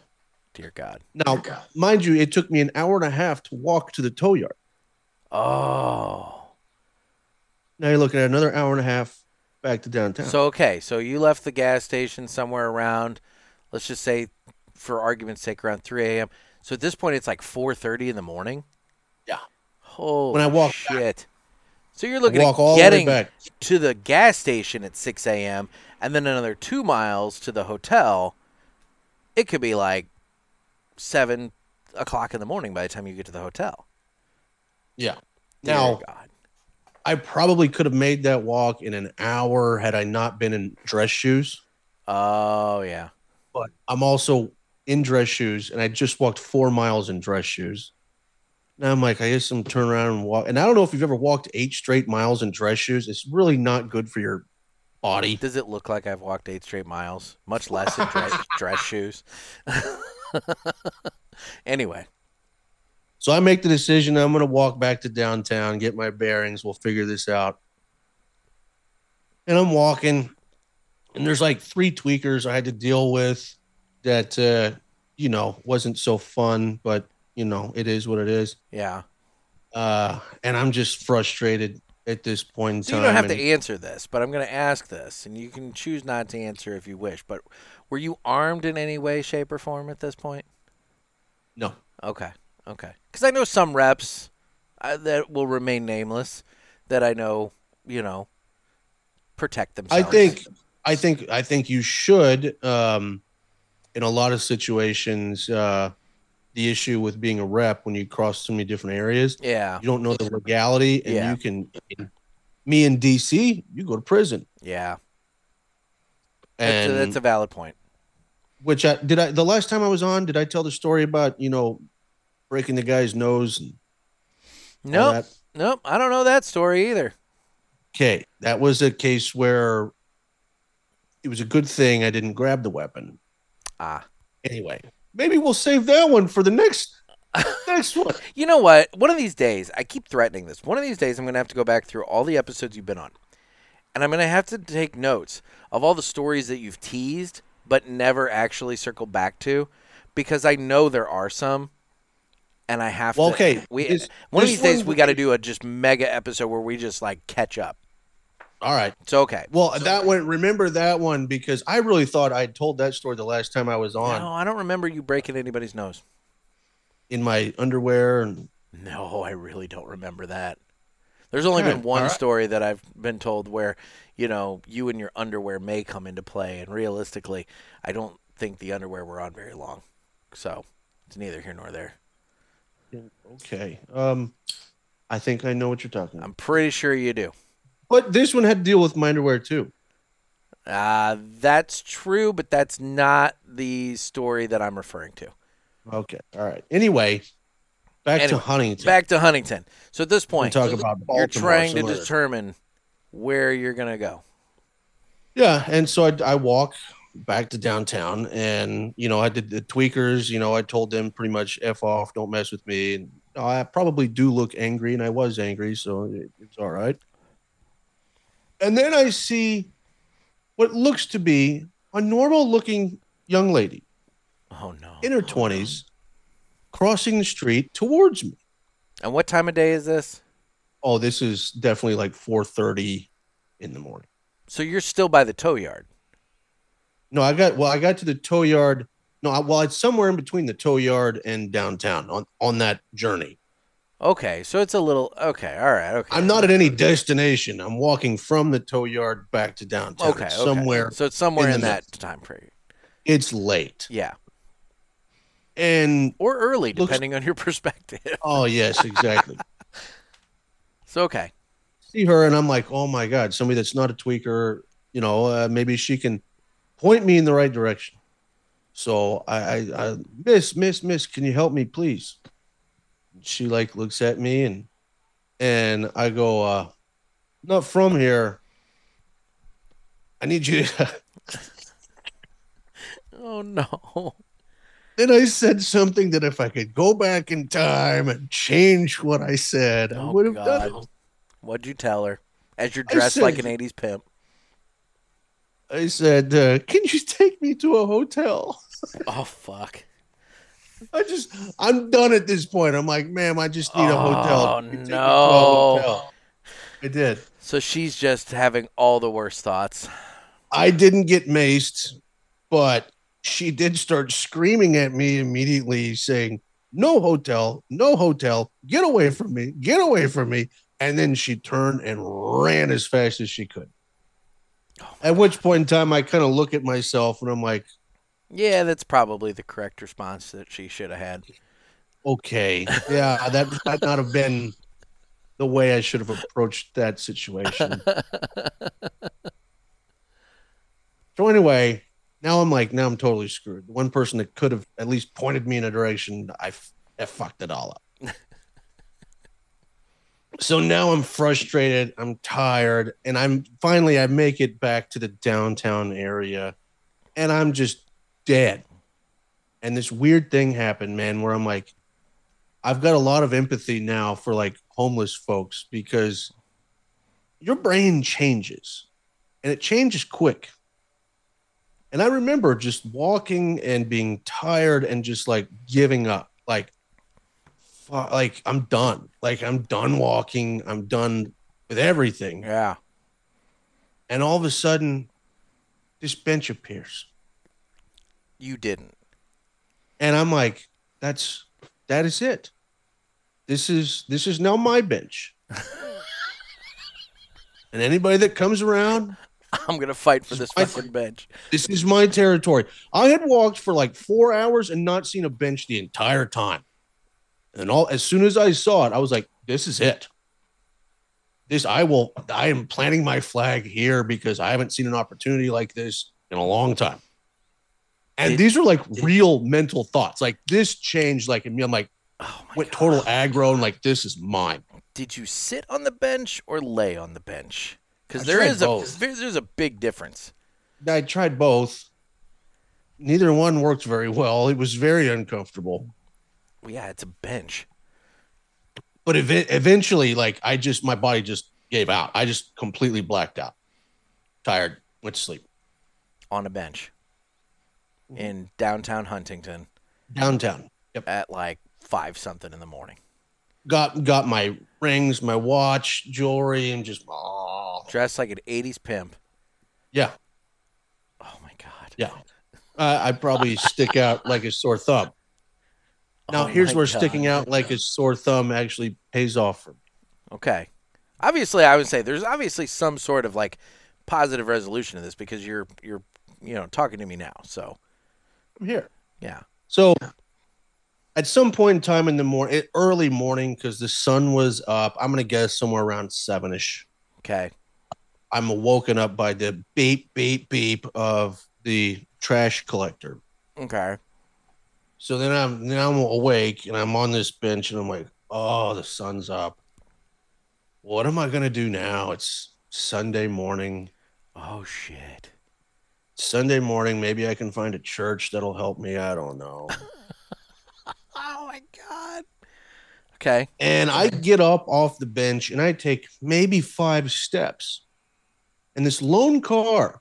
Dear God.
Now, mind you, it took me an hour and a half to walk to the tow yard.
Oh.
Now you're looking at another hour and a half back to downtown.
So okay, so you left the gas station somewhere around, let's just say, for argument's sake, around 3 a.m. So at this point, it's like 4:30 in the morning.
Yeah.
Holy
When I walk
shit. So you're looking
walk
at
all the
getting
back.
to the gas station at 6 a.m. and then another two miles to the hotel. It could be like seven o'clock in the morning by the time you get to the hotel.
Yeah.
Dear
Now,
God.
I probably could have made that walk in an hour had I not been in dress shoes.
Oh yeah.
But I'm also in dress shoes, and I just walked four miles in dress shoes. Now I'm like, I guess I'm turn around and walk. And I don't know if you've ever walked eight straight miles in dress shoes. It's really not good for your body.
Does it look like I've walked eight straight miles? Much less in dress, dress shoes. anyway,
So I make the decision. I'm going to walk back to downtown, get my bearings. We'll figure this out. And I'm walking, and there's like three tweakers I had to deal with that, uh, you know, wasn't so fun, but, you know, it is what it is.
yeah.
Uh, and I'm just frustrated at this point in
So
time.
you don't have
and-
to answer this, but I'm going to ask this, and you can choose not to answer if you wish. But were you armed in any way, shape, or form at this point?
no.
Okay, okay. Because I know some reps uh, that will remain nameless that I know, you know, protect themselves.
I think I think I think you should um in a lot of situations uh the issue with being a rep when you cross so many different areas
Yeah,
you don't know the legality and
Yeah.
you can me in DC you go to prison
yeah. That's, a, that's a valid point.
which I did I the last time I was on did I tell the story about you know breaking the guy's nose and
Nope, nope. I don't know that story either.
okay that was a case where it was a good thing I didn't grab the weapon
Ah.
anyway maybe we'll save that one for the next next one
You know what? One of these days, I keep threatening this. One of these days, I'm going to have to go back through all the episodes you've been on. And I'm going to have to take notes of all the stories that you've teased, but never actually circled back to, because I know there are some. And I have
Well,
to.
okay,
We,
this-
one of these days, we got to do a just mega episode where we just like catch up.
All right
It's okay.
well that one remember that one because I really thought I told that story the last time I was on
No, I don't remember you breaking anybody's nose.
in my underwear and
No, I really don't remember that. There's only
Okay,
been one
right.
story that I've been told where, you know, you and your underwear may come into play, and realistically, I don't think the underwear were on very long. So it's neither here nor there.
okay um I think I know what you're talking about
I'm pretty sure you do.
But this one had to deal with my underwear too
Uh, that's true, but that's not the story that I'm referring to.
okay all right anyway back to Huntington
Back to Huntington. So at this point,
talk about
you're trying to
so
determine where you're going to go.
Yeah, and so I, I walk back to downtown, and you know I did the tweakers. You know I told them pretty much f off, don't mess with me. And I probably do look angry, and I was angry, so it, it's all right. And then I see what looks to be a normal-looking young lady
Oh, no.
in her twenties crossing the street towards me.
And what time of day is this?
Oh, this is definitely like four thirty in the morning.
So you're still by the tow yard.
No, I got well. I got to the tow yard. No, I, well, it's somewhere in between the tow yard and downtown on on that journey.
Okay, so it's a little okay. All right, okay.
I'm not at any destination. I'm walking from the tow yard back to downtown.
okay, okay.
somewhere.
So it's somewhere
in
in, that
midst.
time period.
It's late,
Yeah,
and
or early,
Looks-
depending on your perspective.
oh yes, exactly.
So okay,
See her, and I'm like, oh my god, somebody that's not a tweaker. You know, uh, maybe she can point me in the right direction. So I, I, I miss, miss, miss, can you help me, please? She like looks at me and and I go, uh, not from here. I need you to
Oh no.
then I said something that if I could go back in time and change what I said, I
Oh,
would have done it.
What'd you tell her? As you're
I
dressed like an 80s pimp.
I said, uh, "Can you take me to a hotel?"
Oh fuck.
I just, I'm done at this point. I'm like, ma'am, I just need a oh, hotel.
Oh,
Can you take me to a
no.
hotel?" I did.
So she's just having all the worst thoughts.
I didn't get maced, but she did start screaming at me immediately, saying, No hotel, no hotel, get away from me, get away from me. And then she turned and ran as fast as she could. Oh at which point in time, I kind of look at myself and I'm like,
Yeah, that's probably the correct response that she should have had.
okay, yeah, that might not have been the way I should have approached that situation. So anyway, now I'm like, now I'm totally screwed. The one person that could have at least pointed me in a direction, I, f- I fucked it all up. so now I'm frustrated. I'm tired, and I'm finally I make it back to the downtown area, and I'm just dead. And this weird thing happened, man, where I'm like, I've got a lot of empathy now for like homeless folks because your brain changes, and it changes quick. And I remember just walking and being tired and just like giving up. Like, like I'm done. Like I'm done walking. I'm done with everything.
Yeah.
And all of a sudden, this bench appears,
You didn't.
and I'm like, "That's that is it. This is this is now my bench." and anybody that comes around,
I'm gonna fight for this fucking bench.
This is my territory. I had walked for like four hours and not seen a bench the entire time. And all as soon as I saw it, I was like, this is it. This I will I am planting my flag here because I haven't seen an opportunity like this in a long time. And
Did-
these are like real mental thoughts. Like this changed like in me. I'm like
Oh my
went
God.
total aggro and like this is mine.
Did you sit on the bench or lay on the bench? Because there is a there's a big difference.
I tried both. Neither one worked very well. It was very uncomfortable.
Well, yeah, it's a bench.
but ev- eventually like i just my body just gave out i just completely blacked out tired went to sleep
on a bench
Mm-hmm.
in downtown Huntington
downtown yep
at like five something in the morning.
got got my rings my watch jewelry and just oh
Dressed like an 80s pimp.
yeah
Oh my God.
yeah uh, i'd probably stick out like a sore thumb now
Oh
here's where
God.
sticking out like a sore thumb actually pays off for me
Okay. Obviously, I would say there's obviously some sort of like positive resolution to this because you're you're you know talking to me now. So
i'm here
yeah.
So at some point in time in the morning, eh, early morning, because the sun was up, I'm going to guess somewhere around seven ish.
Okay.
I'm woken up by the beep, beep, beep of the trash collector.
Okay.
So then I'm now I'm awake and I'm on this bench and I'm like, oh, the sun's up. What am I gonna do now? It's Sunday morning.
Oh shit.
Sunday morning, maybe I can find a church that'll help me. I don't know.
Oh my God. Okay.
And I get up off the bench and I take maybe five steps. And this lone car,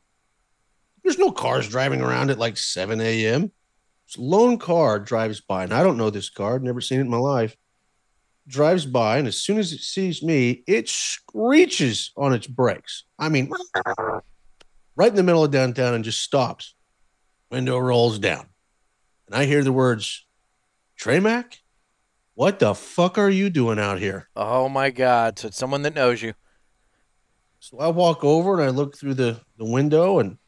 there's no cars driving around at like 7 a.m. This lone car drives by, and I don't know this car, I've never seen it in my life. Drives by, and as soon as it sees me, it screeches on its brakes. I mean, right in the middle of downtown and just stops. Window rolls down. And I hear the words, Trey Mac? What the fuck are you doing out here?
Oh my God. So it's someone that knows you.
So I walk over and I look through the, the window and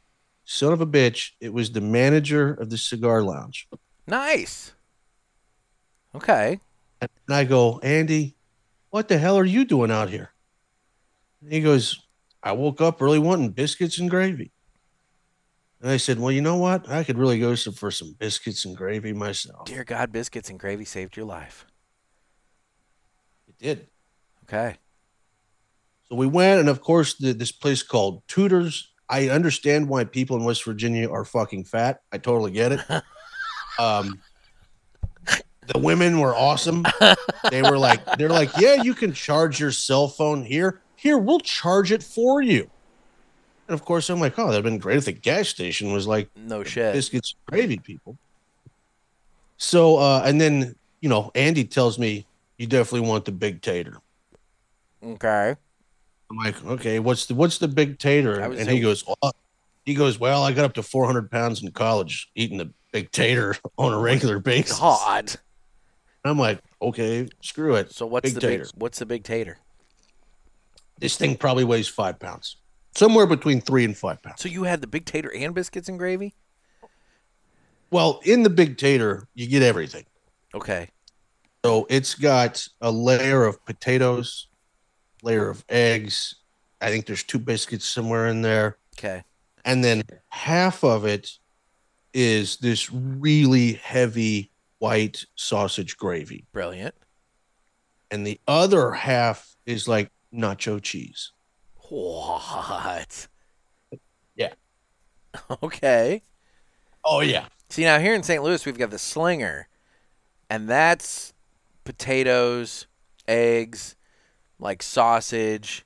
son of a bitch, it was the manager of the cigar lounge.
Nice. Okay.
And I go, Andy, what the hell are you doing out here? And he goes, I woke up early wanting biscuits and gravy. And I said, well, you know what? I could really go for some biscuits and gravy myself.
Dear God, biscuits and gravy saved your life.
It did.
Okay.
So we went, and of course, the, this place called Tudors. I understand why people in West Virginia are fucking fat. I totally get it. um, the women were awesome. They were like, they're like, yeah, you can charge your cell phone here. Here, we'll charge it for you. And of course, I'm like, oh, that'd been great if the gas station was like
No shit.
biscuits and gravy people. So, uh, and then you know, Andy tells me you definitely want the big tater.
Okay.
I'm like, okay, what's the what's the big tater? And
would
he goes, well, he goes, well, I got up to 400 pounds in college eating the big tater on a regular basis.
God.
I'm like, okay, screw it.
So what's
Big
the
tater.
big what's the big tater?
This thing probably weighs five pounds, somewhere between three and five pounds.
So you had the big tater and biscuits and gravy?
Well, in the big tater, you get everything.
Okay.
So it's got a layer of potatoes, layer of eggs. I think there's two biscuits somewhere in there.
Okay.
And then half of it is this really heavy white sausage gravy.
Brilliant.
And the other half is like nacho cheese.
What?
Yeah.
Okay.
Oh, yeah.
See now here in St. Louis we've got the slinger, and that's potatoes, eggs, like sausage.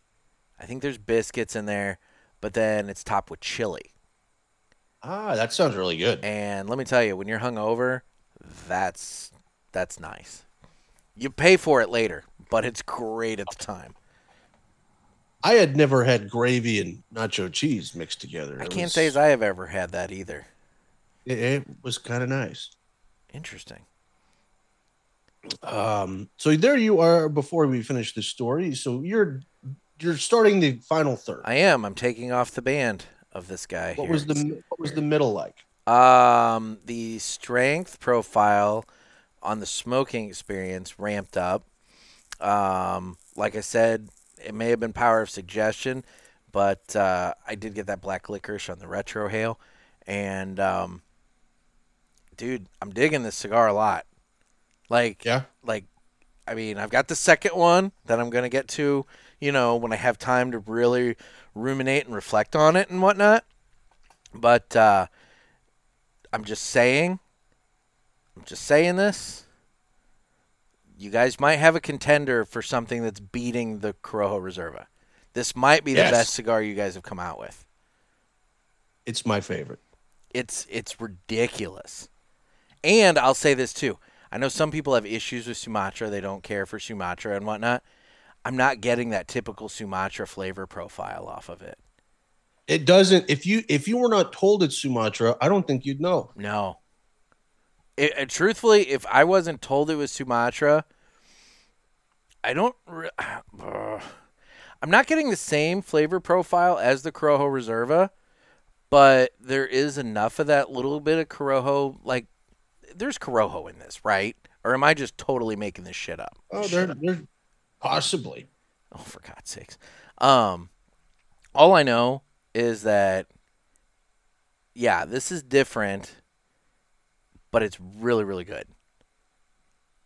I think there's biscuits in there, but then it's topped with chili.
Ah, that sounds really good.
And let me tell you, when you're hungover, that's that's nice. You pay for it later, but it's great at the time.
I had never had gravy and nacho cheese mixed together.
I
It
can't
was-
say as I have ever had that either.
it, it was kind of nice.
Interesting.
Um, so there you are. Before we finish this story, so you're you're starting the final third.
I am. I'm taking off the band of this guy.
What
here.
was the what was the middle like?
Um, the strength profile on the smoking experience ramped up. Um, like I said, it may have been power of suggestion, but uh, I did get that black licorice on the retrohale, and um, dude, I'm digging this cigar a lot. Like,
Yeah.
like, I mean, I've got the second one that I'm gonna get to, you know, when I have time to really ruminate and reflect on it and whatnot. But uh, I'm just saying, I'm just saying this. You guys might have a contender for something that's beating the Corojo Reserva. This might be the best cigar you guys have come out with.
It's my favorite.
It's it's ridiculous. And I'll say this too. I know some people have issues with Sumatra. They don't care for Sumatra and whatnot. I'm not getting that typical Sumatra flavor profile off of it.
It doesn't. If you if you were not told it's Sumatra, I don't think you'd know.
No. It, it- truthfully, if I wasn't told it was Sumatra, I don't. Re-. I'm not getting the same flavor profile as the Corojo Reserva, but there is enough of that little bit of Corojo. Like, there's Corojo in this, right? Or am I just totally making this shit up?
Oh, they're they're possibly.
Oh, for God's sakes. Um, all I know is that, yeah, this is different, but it's really, really good.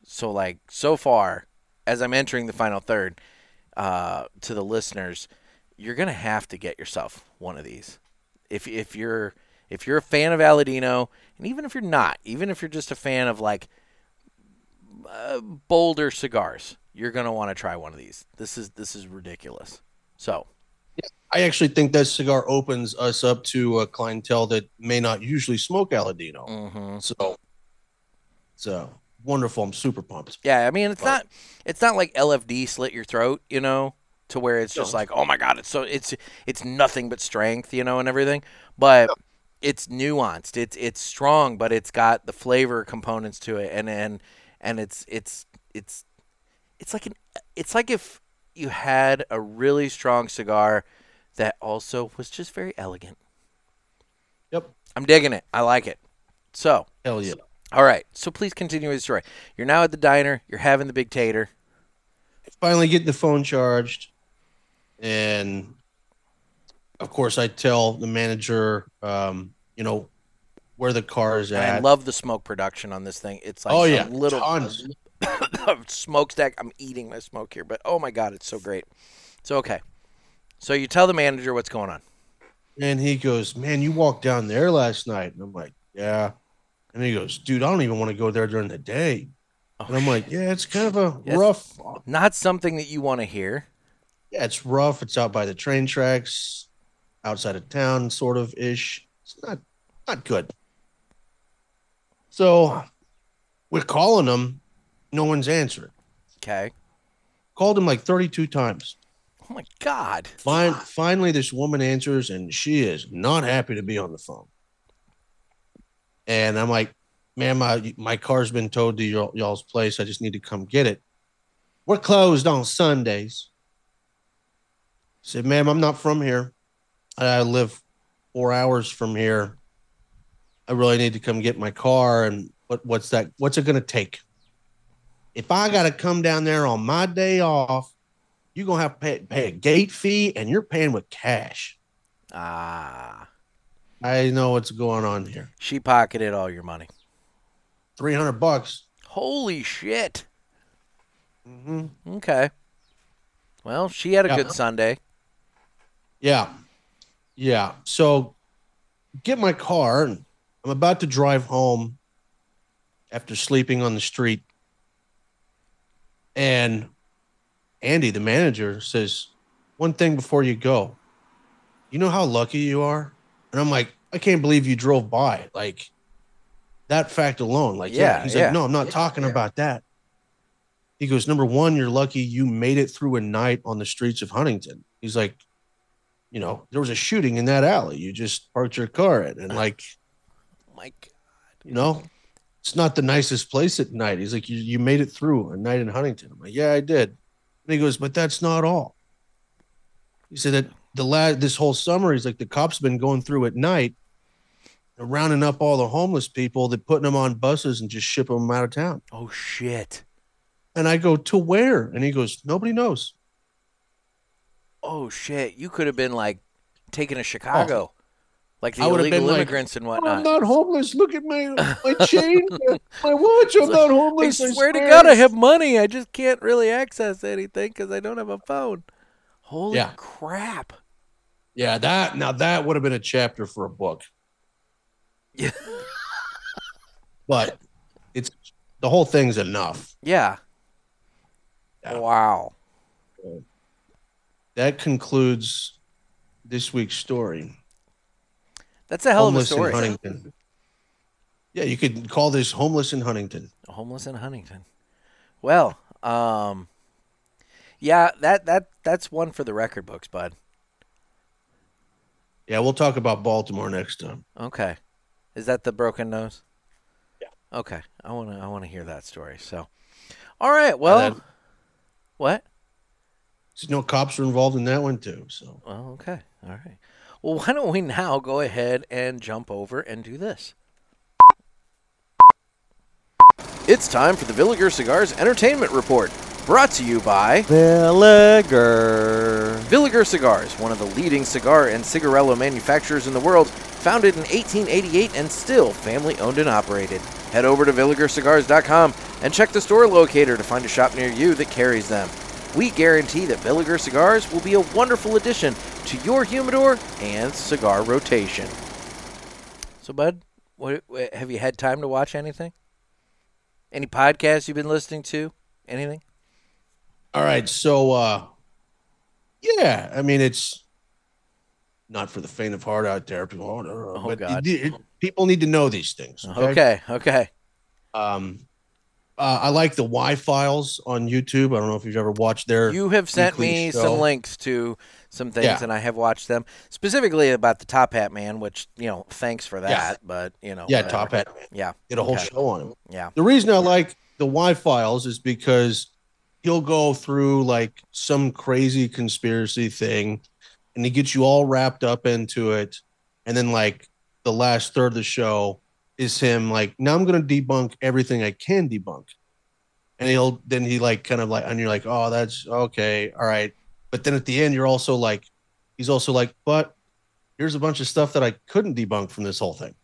So, like, so far, as I'm entering the final third, uh, to the listeners, you're gonna have to get yourself one of these. If if you're if you're a fan of Aladino, and even if you're not, even if you're just a fan of like uh, bolder cigars, you're gonna want to try one of these. This is this is ridiculous. So
I actually think that cigar opens us up to a clientele that may not usually smoke Aladino.
mhm.
So, so wonderful. I'm super pumped.
yeah, I mean it's not it's not like LFD slit your throat, you know, to where it's just
No.
like oh my god, it's so it's it's nothing but strength, you know, and everything, but. It's nuanced. It's it's strong, but it's got the flavor components to it, and and and it's it's it's it's like an it's like if you had a really strong cigar that also was just very elegant.
Yep.
I'm digging it. I like it. So,
Hell yeah.
all right. So please continue with the story. You're now at the diner. You're having the big tater.
Finally get the phone charged, and of course I tell the manager, um, you know, where the car is
And I love the smoke production on this thing. It's like
oh
a
yeah,
little
tons.
smokestack. I'm eating my smoke here, but oh my god, it's so great. So okay, so you tell the manager what's going on.
And he goes, "Man, you walked down there last night." And I'm like, "Yeah." And he goes, "Dude, I don't even want to go there during the day."
Oh,
And I'm like, "Yeah, it's kind of a
Yes.
rough.
not something that you want to hear.
Yeah, it's rough. It's out by the train tracks, outside of town, sort of ish. It's not not good." So we're calling him. No one's answering.
Okay.
Called him like 32 times.
Oh my god.
Fin- finally, this woman answers, and she is not happy to be on the phone. And I'm like, "Ma'am, my my car's been towed to y'all, y'all's place. I just need to come get it. We're closed on Sundays." I said, "Ma'am, I'm not from here. I live four hours from here. I really need to come get my car. And what what's that? What's it going to take? If I got to come down there on my day off." you're gonna have to pay, pay a gate fee and you're paying with cash.
Ah,
I know what's going on here.
she pocketed all your money.
300 bucks.
Holy shit.
Mm-hmm.
Okay. Well, she had a
Yeah.
good Sunday.
Yeah. Yeah. So get my car and I'm about to drive home after sleeping on the street. And Andy, the manager, says, One thing before you go. You know how lucky you are? And I'm like, I can't believe you drove by. Like that fact alone. Like, yeah.
Yeah,
He's
yeah.
like, No, I'm not talking about that. He goes, Number one, you're lucky you made it through a night on the streets of Huntington. He's like, you know, there was a shooting in that alley. You just parked your car in, and like,
Mike.
you know, it's not the nicest place at night. He's like, you, you made it through a night in Huntington. I'm like, yeah, I did. And he goes, but that's not all. He said that the lad this whole summer, he's like, the cops been going through at night, rounding up all the homeless people, they're putting them on buses and just shipping them out of town.
Oh shit.
And I go, to where? And he goes, nobody knows.
Oh shit. You could have been like taken to oh, Chicago. Like the
I
illegal
been like,
immigrants and
oh,
whatnot.
I'm not homeless. Look at my my chain, my watch. I'm not homeless.
I
homeless.
swear to God, I have money. I just can't really access anything because I don't have a phone. Holy
Yeah.
crap.
Yeah, that now that would have been a chapter for a book.
Yeah.
but it's the whole thing's enough.
Yeah.
Yeah.
Wow.
That concludes this week's story.
That's a hell of a story.
in Huntington. Yeah, you could call this homeless in Huntington.
Homeless in Huntington. Well, um, yeah, that that that's one for the record books, bud.
Yeah, we'll talk about Baltimore next time.
Okay, is that the broken nose?
Yeah.
Okay, I want to I want to hear that story. So, all right. Well,
that-
what?
You know, cops are involved in that one too. So
Well, okay. All right. Well, why don't we now go ahead and jump over and do this? It's time for the Villiger Cigars Entertainment Report, brought to you by
Villiger.
Villiger Cigars, one of the leading cigar and cigarillo manufacturers in the world, founded in 1888 and still family owned and operated. Head over to villigercigars.com and check the store locator to find a shop near you that carries them. We guarantee that Villiger Cigars will be a wonderful addition to your humidor and cigar rotation. So, Bud, what, what, have you had time to watch anything? Any podcasts you've been listening to? Anything?
all right, so uh yeah, I mean it's not for the faint of heart out there. People, oh, no, no,
Oh,
but
God.
it- it- people need to know these things.
Okay, okay.
Um, uh, I like the Why Files on YouTube. I don't know if you've ever watched their.
You have sent me
show.
some links to some things,
Yeah.
and I have watched them specifically about the Top Hat Man, which you know, thanks for that.
Yeah.
But you know,
yeah,
whatever.
Top Hat
Yeah,
did a whole
Okay.
show on him.
yeah,
The reason I like the Why Files is because he'll go through like some crazy conspiracy thing, and he gets you all wrapped up into it, and then like the last third of the show is him like, now I'm going to debunk everything I can debunk, and he'll then he like kind of like, and you're like, oh, that's okay, all right, but then at the end you're also like, he's also like, but here's a bunch of stuff that I couldn't debunk from this whole thing.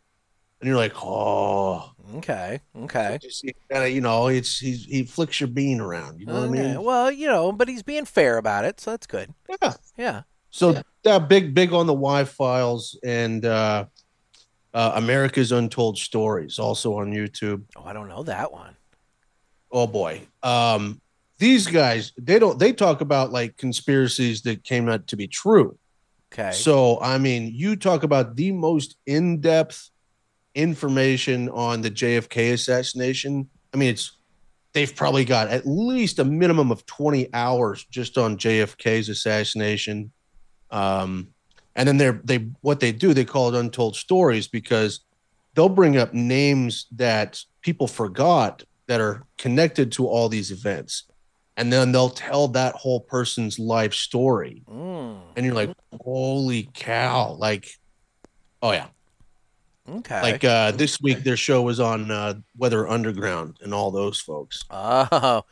And you're like, oh,
Okay. Okay.
you you know, it's he's, he flicks your bean around. You know what I mean?
Well, you know, but he's being fair about it, so that's good.
Yeah.
Yeah.
So that big, big on the Why files and uh, uh, America's Untold Stories, also on YouTube.
Oh, I don't know that one.
Oh boy, um, these guys they don't they talk about like conspiracies that came out to be true.
Okay.
So I mean, you talk about the most in depth information on the JFK assassination. I mean, it's they've probably got at least a minimum of 20 hours just on JFK's assassination. Um, and then they're they what they do, they call it untold stories because they'll bring up names that people forgot that are connected to all these events. And then they'll tell that whole person's life story.
Mm,
And you're like, holy cow. Like, oh yeah.
okay.
Like uh this week their show was on uh Weather Underground and all those folks.
oh,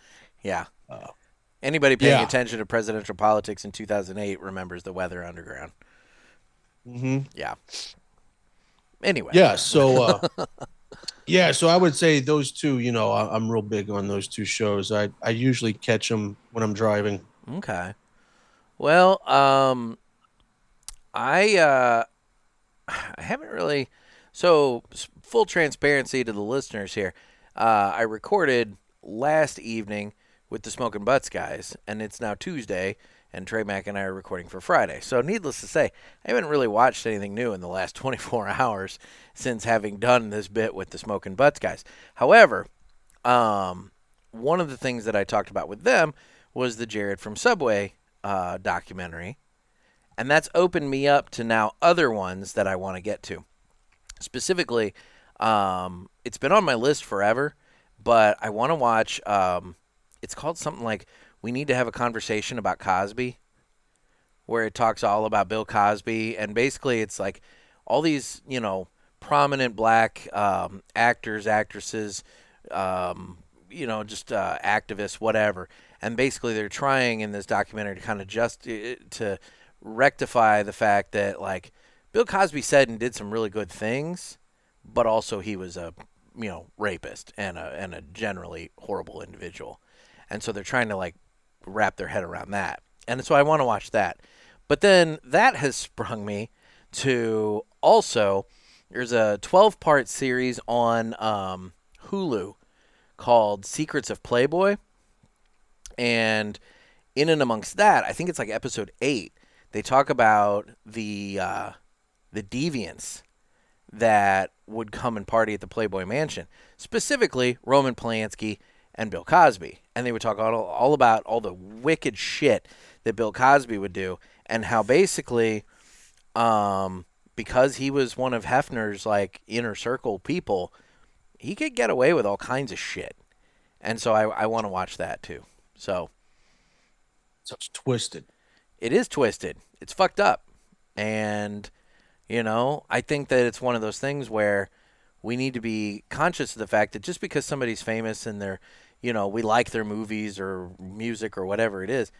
yeah.
Uh,
Anybody paying
yeah.
attention to presidential politics in 2008 remembers the Weather Underground.
Hmm
Yeah. Anyway.
Yeah, so uh yeah, so I would say those two, you know, I, I'm real big on those two shows. I I usually catch them when I'm driving.
Okay. Well, um, I uh, I haven't really. So full transparency to the listeners here. Uh, I recorded last evening with the Smoking Butts guys, and it's now Tuesday, and Trey Mac and I are recording for Friday. So needless to say, I haven't really watched anything new in the last 24 hours since having done this bit with the Smoking Butts guys. However, um, one of the things that I talked about with them was the Jared from Subway uh, documentary, and that's opened me up to now other ones that I want to get to. Specifically, um, it's been on my list forever, but I want to watch. Um, it's called something like "We Need to Have a Conversation About Cosby," where it talks all about Bill Cosby, and basically it's like all these you know prominent black um, actors, actresses, um, you know, just uh, activists, whatever. And basically, they're trying in this documentary to kind of just to rectify the fact that like Bill Cosby said and did some really good things, but also he was a you know rapist and a and a generally horrible individual. And so they're trying to like wrap their head around that. And so I want to watch that. But then that has sprung me to also there's a 12 part series on um, Hulu called Secrets of Playboy. And in and amongst that, I think it's like episode eight, they talk about the uh, the deviants that would come and party at the Playboy Mansion, specifically Roman Polanski and Bill Cosby, and they would talk all, all about all the wicked shit that Bill Cosby would do, and how basically, um, because he was one of Hefner's like inner circle people, he could get away with all kinds of shit, and so I, I want to watch that too. So
So it's twisted.
it is twisted. It's fucked up. And, you know, I think that it's one of those things where we need to be conscious of the fact that just because somebody's famous and they're, you know, we like their movies or music or whatever it is,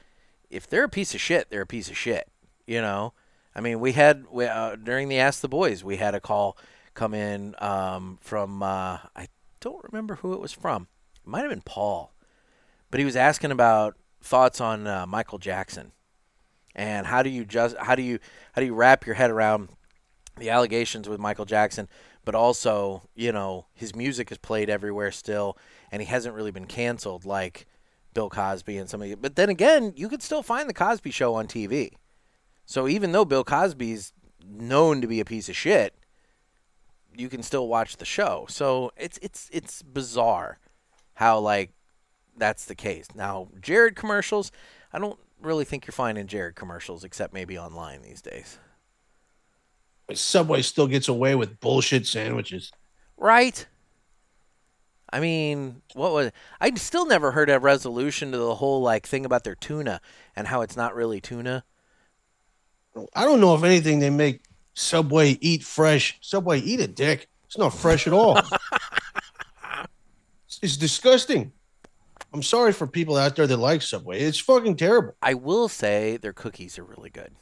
if they're a piece of shit, they're a piece of shit, you know? I mean, we had, we, uh, during the Ask the Boys, we had a call come in um, from, uh, I don't remember who it was from. It might have been Paul. But he was asking about thoughts on uh, Michael Jackson and how do you just how do you how do you wrap your head around the allegations with Michael Jackson, but also you know his music is played everywhere still, and he hasn't really been canceled like Bill Cosby and some of. But then again, you could still find the Cosby Show on TV. So even though Bill Cosby's known to be a piece of shit, you can still watch the show. So it's it's it's bizarre how like that's the case. Now, Jared commercials, I don't really think you're finding Jared commercials except maybe online these days.
Subway still gets away with bullshit sandwiches.
Right? I mean, what was I still never heard a resolution to the whole like thing about their tuna and how it's not really tuna.
I don't know if anything they make Subway eat fresh. Subway eat a dick. It's not fresh at all. it's, it's disgusting. I'm sorry for people out there that like Subway. It's fucking terrible.
I will say their cookies are really good.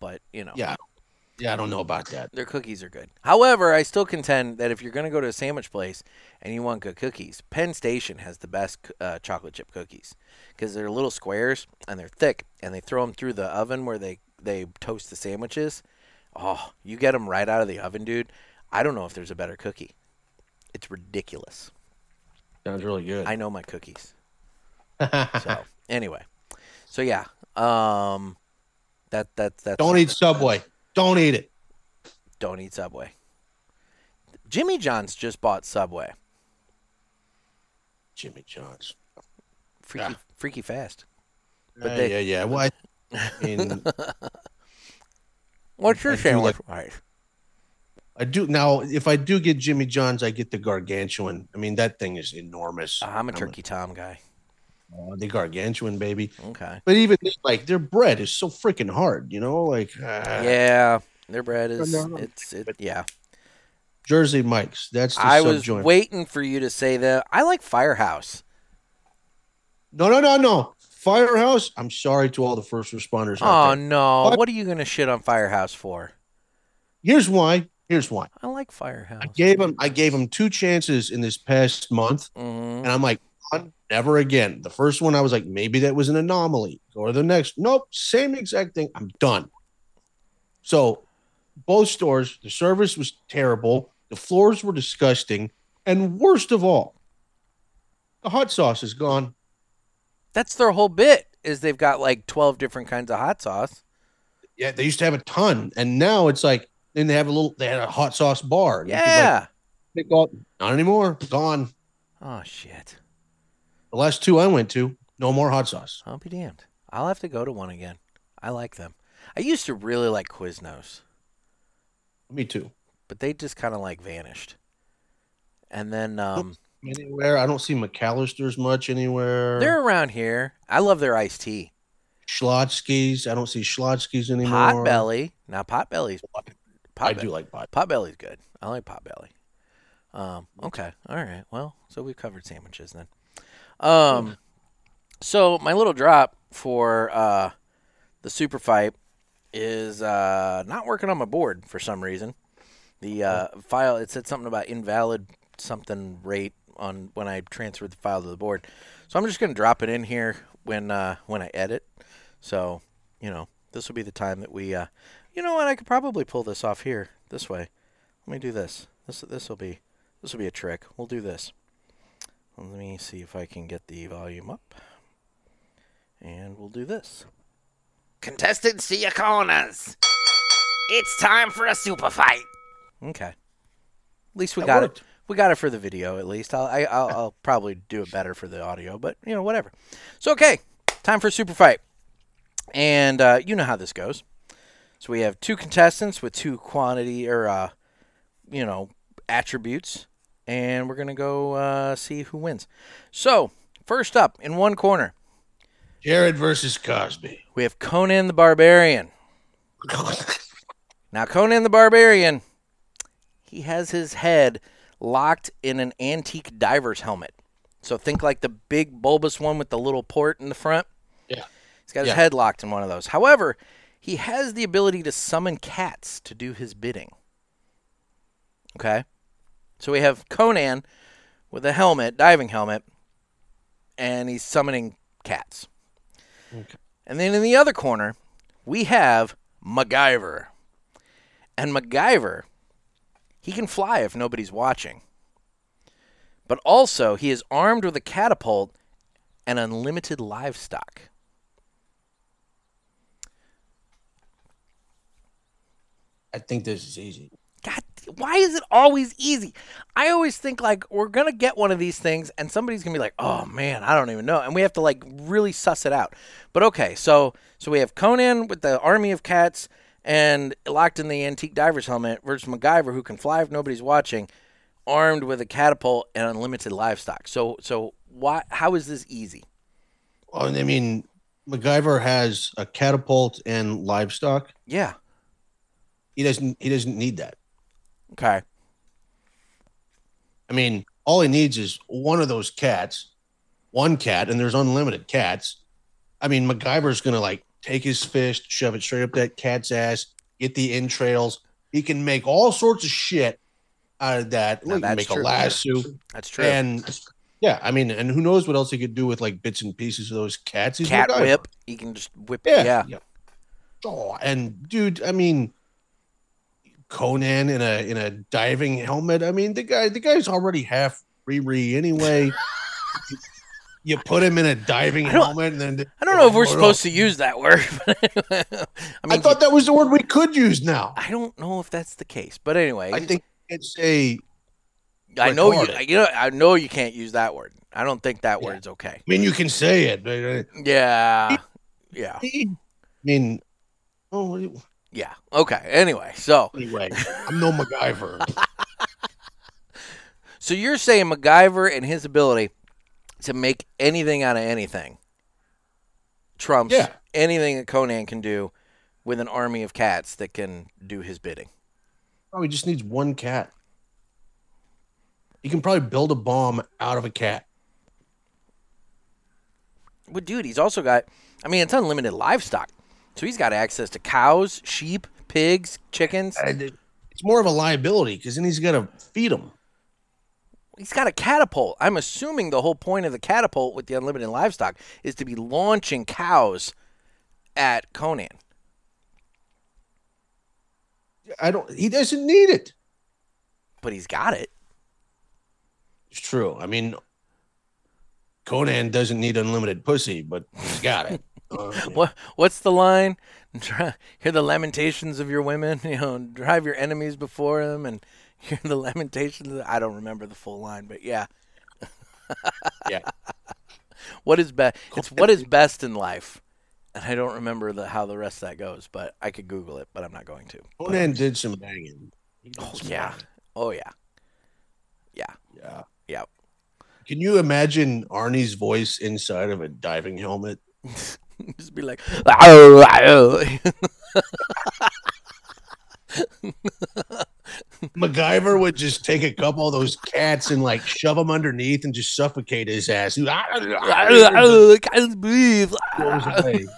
But you know,
Yeah. Yeah, I don't know about that.
their cookies are good. However, I still contend that if you're going to go to a sandwich place and you want good cookies, Penn Station has the best uh, chocolate chip cookies because they're little squares and they're thick, and they throw them through the oven where they they toast the sandwiches. Oh, you get them right out of the oven, dude. I don't know if there's a better cookie. It's ridiculous.
Sounds really good.
I know my cookies. So anyway, so yeah, um, that that that
don't eat Subway. Don't eat it.
don't eat Subway. Jimmy John's just bought Subway.
Jimmy John's.
Freaky,
Yeah.
freaky fast.
But
But they-
yeah, yeah. Well, I, I mean,
What's your
I
sandwich?
like-
Right.
I do now. If I do get Jimmy John's, I get the gargantuan. I mean, that thing is enormous.
I'm a turkey tom guy.
Uh, the gargantuan, baby.
Okay.
But even like their bread is so freaking hard. You know, like uh,
Yeah, their bread is it's it. Yeah,
Jersey Mike's. That's the
I was
joint.
waiting for you to say that. I like Firehouse.
No, no, no, no. Firehouse. I'm sorry to all the first responders.
Oh no!
What?
What are you gonna shit on Firehouse for?
Here's why. Here's why.
I like Firehouse.
I gave him. I gave him two chances in this past month,
hmm
and I'm like, "On, never again. The first one, I was like, maybe that was an anomaly. Go to the next. Nope, same exact thing. I'm done. So, both stores, the service was terrible. The floors were disgusting, and worst of all, the hot sauce is gone.
That's their whole bit. Is they've got like twelve different kinds of hot sauce.
Yeah, they used to have a ton, and now it's like then they have a little. They had a hot sauce bar. You could, like,
Yeah.
not anymore. Gone.
Oh shit!
The last two I went to, no more hot sauce.
I'll be damned. I'll have to go to one again. I like them. I used to really like Quiznos,
Me too.
but they just kind of like vanished. And then um,
Anywhere I don't see McAlister's much anywhere.
they're around here. I love their iced tea.
Schlotzsky's. I don't see Schlotzsky's anymore.
Potbelly. Now Potbelly's
I
Potbe-
do like pot.
Potbelly's good. I like Potbelly. Um, okay. All right. Well, so we've covered sandwiches then. Um, so my little drop for uh, the super fight is uh, not working on my board for some reason. The uh, file it said something about invalid something rate on when I transferred the file to the board. So I'm just gonna drop it in here when uh, when I edit. So you know this will be the time that we. Uh, you know what? I could probably pull this off here this way. Let me do this. This this will be this will be a trick. We'll do this. Let me see if I can get the volume up. And we'll do this.
Contestants to your corners. It's time for a super fight.
Okay. At least we
That
got
worked.
it. We got it for the video. At least I'll I, I'll, I'll probably do it better for the audio, but you know whatever. So okay, time for a super fight, and uh, you know how this goes. So we have two contestants with two quantity or uh, you know attributes, and we're gonna go uh, see who wins. So first up in one corner,
Jared versus Cosby.
we have Conan the Barbarian. Now, Conan the Barbarian, he has his head locked in an antique diver's helmet. So think like the big bulbous one with the little port in the front.
Yeah.
He's got his
Yeah.
head locked in one of those. However, he has the ability to summon cats to do his bidding. Okay? So we have Conan with a helmet, diving helmet, and he's summoning cats.
Okay.
And then in the other corner, we have MacGyver. And MacGyver, he can fly if nobody's watching. But also, he is armed with a catapult and unlimited livestock.
I think this is easy.
God, why is it always easy? I always think like we're gonna get one of these things, and somebody's gonna be like, "Oh man, I don't even know," and we have to like really suss it out. But okay, so so we have Conan with the army of cats and locked in the antique diver's helmet versus MacGyver, who can fly if nobody's watching, armed with a catapult and unlimited livestock. So so why? How is this easy?
Well, I mean, MacGyver has a catapult and livestock.
Yeah.
He doesn't. He doesn't need that.
Okay.
I mean, all he needs is one of those cats, one cat, and there's unlimited cats. I mean, MacGyver's gonna like take his fist, shove it straight up that cat's ass, get the entrails. He can make all sorts of shit out of that.
Now
He
that's
make
true.
a lasso.
That's true.
And yeah, I mean, and who knows what else he could do with like bits and pieces of those cats? He's
Cat
MacGyver.
whip. You can just whip.
Yeah.
Yeah.
Oh, and dude, I mean, Conan in a in a diving helmet. I mean, the guy the guy's already half Riri anyway. you put him in a diving helmet, and then
I don't know if we're supposed to use that word. I
I thought that was the word we could use now.
I don't know if that's the case. But anyway,
I think it's a.
I know you. You know, I know you can't use that word. I don't think that
Yeah.
word's okay.
I mean, you can say it, but uh,
Yeah. Yeah.
I mean, oh,
Yeah. Okay. Anyway, so
anyway, I'm no MacGyver.
so you're saying MacGyver and his ability to make anything out of anything trumps
Yeah.
anything that Conan can do with an army of cats that can do his bidding.
Oh, he just needs one cat. You can probably build a bomb out of a cat.
But dude, he's also got I mean, it's unlimited livestock. So he's got access to cows, sheep, pigs, chickens.
It's more of a liability because then he's got to feed them.
He's got a catapult. I'm assuming the whole point of the catapult with the unlimited livestock is to be launching cows at Conan.
I don't. He doesn't need it.
But he's got it.
It's true. I mean, Conan doesn't need unlimited pussy, but he's got it. Uh,
What what's the line? Hear the lamentations of your women, you know, drive your enemies before them and hear the lamentations of, I don't remember the full line, but yeah.
Yeah.
What is best? It's what is best in life. And I don't remember the how the rest of that goes, but I could Google it, but I'm not going to. But-
Conan did some banging. Did
oh
some
yeah,
banging.
oh yeah,
Yeah.
yeah.
Can you imagine Arnie's voice inside of a diving helmet?
Just be like, "Ow, ow."
MacGyver would just take a couple of those cats and like shove them underneath and just suffocate his ass. He
I can't breathe.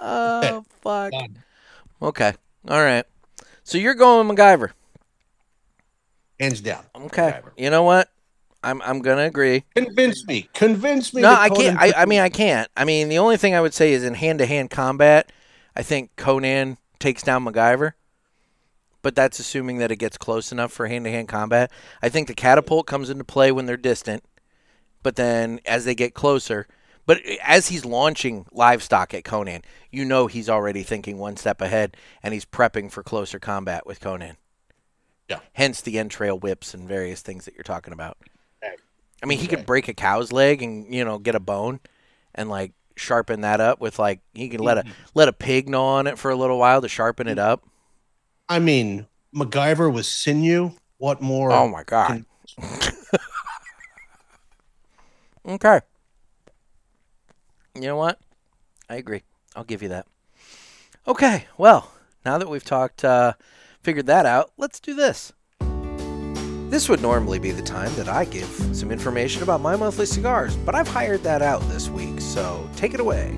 Oh fuck.
God.
Okay. All right. So you're going MacGyver.
Hands down.
Okay.
MacGyver.
You know what? I'm I'm gonna agree.
Convince me. Convince me.
No, I can't. I, I mean, I can't. I mean, the only thing I would say is in hand-to-hand combat, I think Conan takes down MacGyver. But that's assuming that it gets close enough for hand-to-hand combat. I think the catapult comes into play when they're distant, but then as they get closer, but as he's launching livestock at Conan, you know he's already thinking one step ahead, and he's prepping for closer combat with Conan.
Yeah.
Hence the entrail whips and various things that you're talking about.
Okay.
I mean, he could break a cow's leg and you know get a bone, and like sharpen that up with like he can let a let a pig gnaw on it for a little while to sharpen it up.
I mean, MacGyver was sinew. What more?
Oh my god. okay. You know what? I agree. I'll give you that. Okay. Well, now that we've talked, uh, figured that out, let's do this. This would normally be the time that I give some information about my monthly cigars, but I've hired that out this week, so take it away.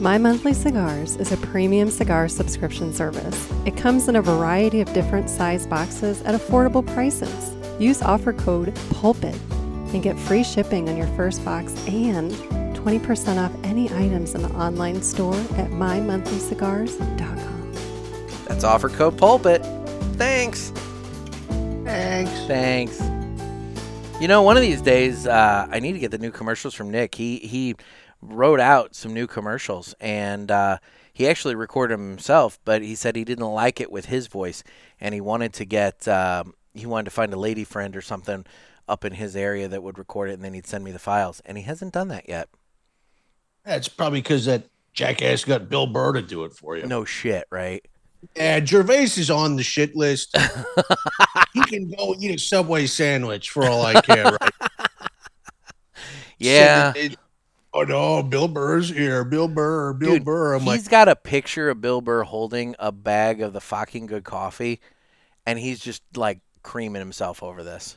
My Monthly Cigars is a premium cigar subscription service. It comes in a variety of different size boxes at affordable prices. Use offer code PULPIT and get free shipping on your first box and 20% off any items in the online store at mymonthlycigars.com.
That's offer code pulpit. Thanks.
Thanks.
Thanks. You know, one of these days, uh, I need to get the new commercials from Nick. He he wrote out some new commercials, and uh, he actually recorded them himself. But he said he didn't like it with his voice, and he wanted to get um, he wanted to find a lady friend or something up in his area that would record it, and then he'd send me the files. And he hasn't done that yet.
That's probably because that jackass got Bill Burr to do it for you.
No shit, right?
Yeah, Gervais is on the shit list. he can go eat a Subway sandwich for all I care, right?
Yeah.
So oh no, Bill Burr's here. Bill Burr, Bill
Dude,
Burr. I'm
he's
like,
got a picture of Bill Burr holding a bag of the fucking good coffee, and he's just like creaming himself over this.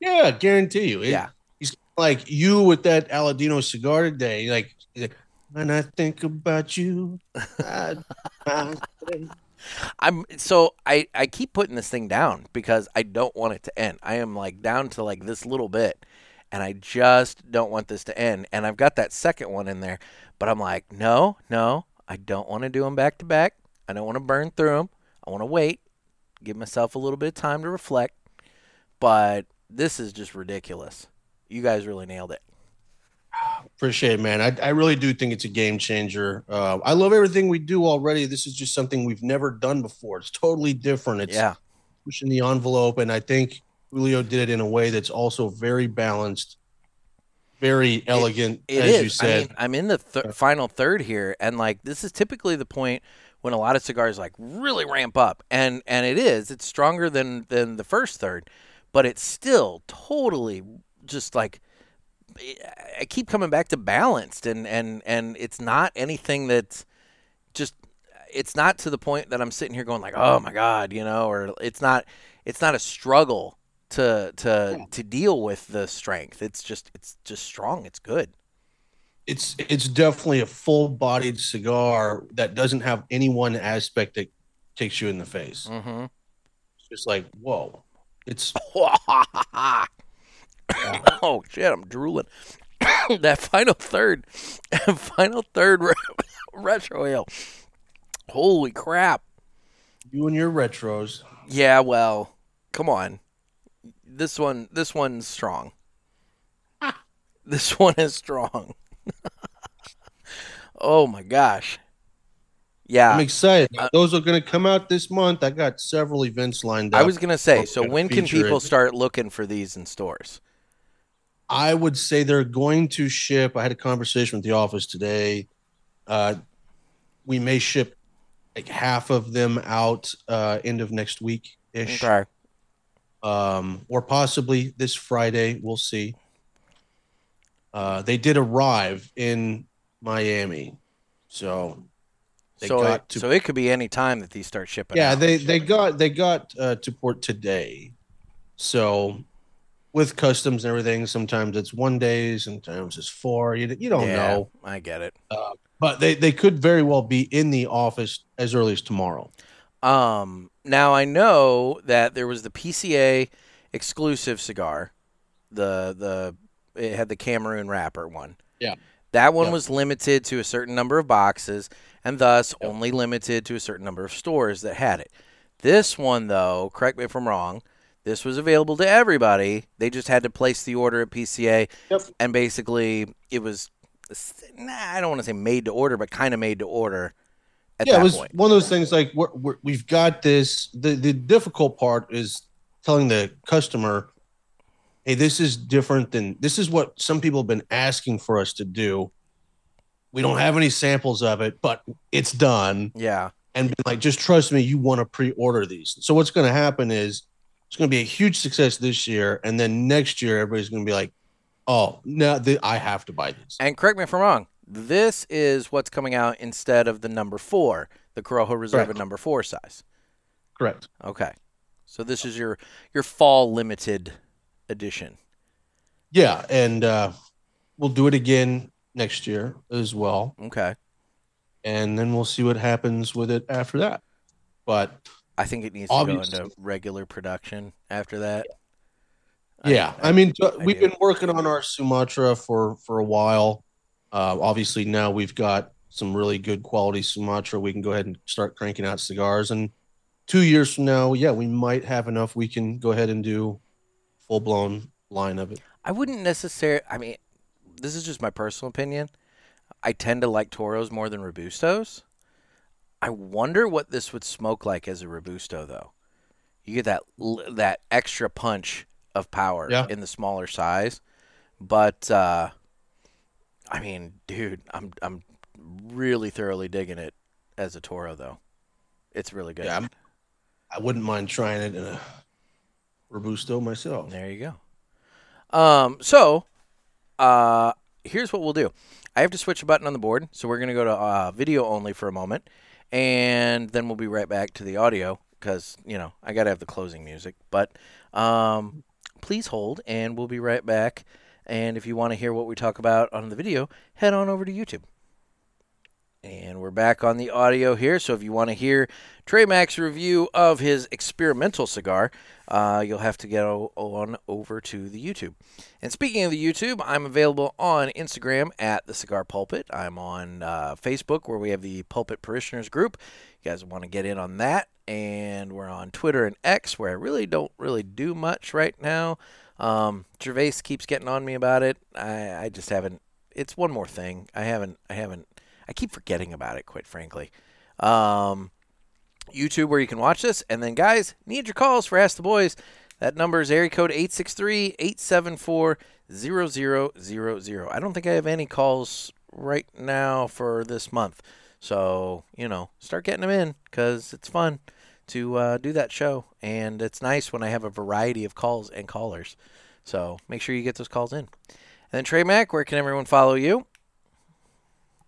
yeah, I guarantee you. It-
Yeah.
He's like you with that Aladino cigar today. Like, like, When I think about you, I, I
I'm so I I keep putting this thing down because I don't want it to end. I am like down to like this little bit and I just don't want this to end. And I've got that second one in there, but I'm like, no, no, I don't want to do them back to back. I don't want to burn through them. I want to wait, give myself a little bit of time to reflect. But this is just ridiculous. You guys really nailed it.
Appreciate it, man. I, I really do think it's a game changer. Uh, I love everything we do already. This is just something we've never done before. It's totally different. It's
yeah.
pushing the envelope, and I think Julio did it in a way that's also very balanced, very elegant,
It
as
is.
you said.
I mean, I'm in the th- final third here, and like this is typically the point when a lot of cigars like really ramp up, and and it is. It's stronger than than the first third, but it's still totally just like I keep coming back to balanced, and and and it's not anything that's just. It's not to the point that I'm sitting here going like, oh my god, you know, or it's not. It's not a struggle to to to deal with the strength. It's just it's just strong. It's good.
it's it's definitely a full-bodied cigar that doesn't have any one aspect that takes you in the face.
Mm-hmm.
It's just like whoa. It's
oh shit! I'm drooling. that final third, final third retrohale. Holy crap!
you and your retros.
Yeah, well, come on. This one, this one's strong. this one is strong. oh my gosh! Yeah,
I'm excited.
uh,
Those are going to come out this month. I got several events lined up.
I was gonna say. So when can people
it.
start looking for these in stores?
I would say they're going to ship. I had a conversation with the office today. Uh, we may ship like half of them out uh, end of next week ish,
Okay.
um, or possibly this Friday. We'll see. Uh, they did arrive in Miami, so they
so
got
it,
to
so it could be any time that these start shipping.
yeah
out.
they they got they got uh, to port today so with customs and everything sometimes it's one day sometimes it's four you, you don't
Yeah,
know
I get it.
but they they could very well be in the office as early as tomorrow
Um, now I know that there was the PCA exclusive cigar, the the it had the Cameroon wrapper one.
Yeah.
That one was limited to a certain number of boxes and thus only limited to a certain number of stores that had it. This one though, correct me if I'm wrong, this was available to everybody. They just had to place the order at PCA
Yep.
and basically it was nah, I don't want to say made to order, but kind of made to order at
yeah
that
it was
point.
one of those things like we're, we're, we've got this the, the difficult part is telling the customer hey this is different than this is what some people have been asking for us to do we don't have any samples of it but it's done
Yeah.
and like, just trust me, you want to pre-order these. So what's going to happen is it's going to be a huge success this year, and then next year everybody's going to be like, oh, no, th- I have to buy this."
And correct me if I'm wrong. This is what's coming out instead of the number four, the Corojo Reserve
Correct.
number four size.
Correct.
Okay, so this is your your fall limited edition.
Yeah, and uh, we'll do it again next year as well,
Okay,
and then we'll see what happens with it after that. But
I think it needs to
Obviously-
go into regular production after that.
yeah, I, mean, t-
I
we've been working on our Sumatra for for a while. Uh, obviously, now we've got some really good quality Sumatra. We can go ahead and start cranking out cigars. And two years from now, yeah, we might have enough. We can go ahead and do full blown line of it.
I wouldn't necessarily. I mean, this is just my personal opinion. I tend to like Toros more than Robustos. I wonder what this would smoke like as a Robusto, though. You get that that extra punch of power
Yeah.
in the smaller size, but uh, I mean, dude, I'm I'm really thoroughly digging it as a Toro, though. It's really good.
Yeah, I'm, I wouldn't mind trying it in a robusto myself.
There you go. Um, so, uh, here's what we'll do. I have to switch a button on the board, so we're gonna go to uh, video only for a moment, and then we'll be right back to the audio because you know I gotta have the closing music. But um, please hold, and we'll be right back. And if you want to hear what we talk about on the video, head on over to YouTube. And we're back on the audio here. So if you want to hear Trey Mac's review of his experimental cigar, uh, you'll have to get on over to the YouTube. And speaking of the YouTube, I'm available on Instagram at the Cigar Pulpit. I'm on uh, Facebook where we have the Pulpit Parishioners group. You guys want to get in on that? And we're on Twitter and X where I really don't really do much right now. Um, Gervais keeps getting on me about it. I, I just haven't. It's one more thing. I haven't. I haven't. I keep forgetting about it, quite frankly. Um, YouTube, where you can watch this. And then, guys, need your calls for Ask the Boys. That number is area code 863 874 0000. I don't think I have any calls right now for this month. So, you know, start getting them in because it's fun to uh, do that show. And it's nice when I have a variety of calls and callers. So make sure you get those calls in. And then, Trey Mac, where can everyone follow you?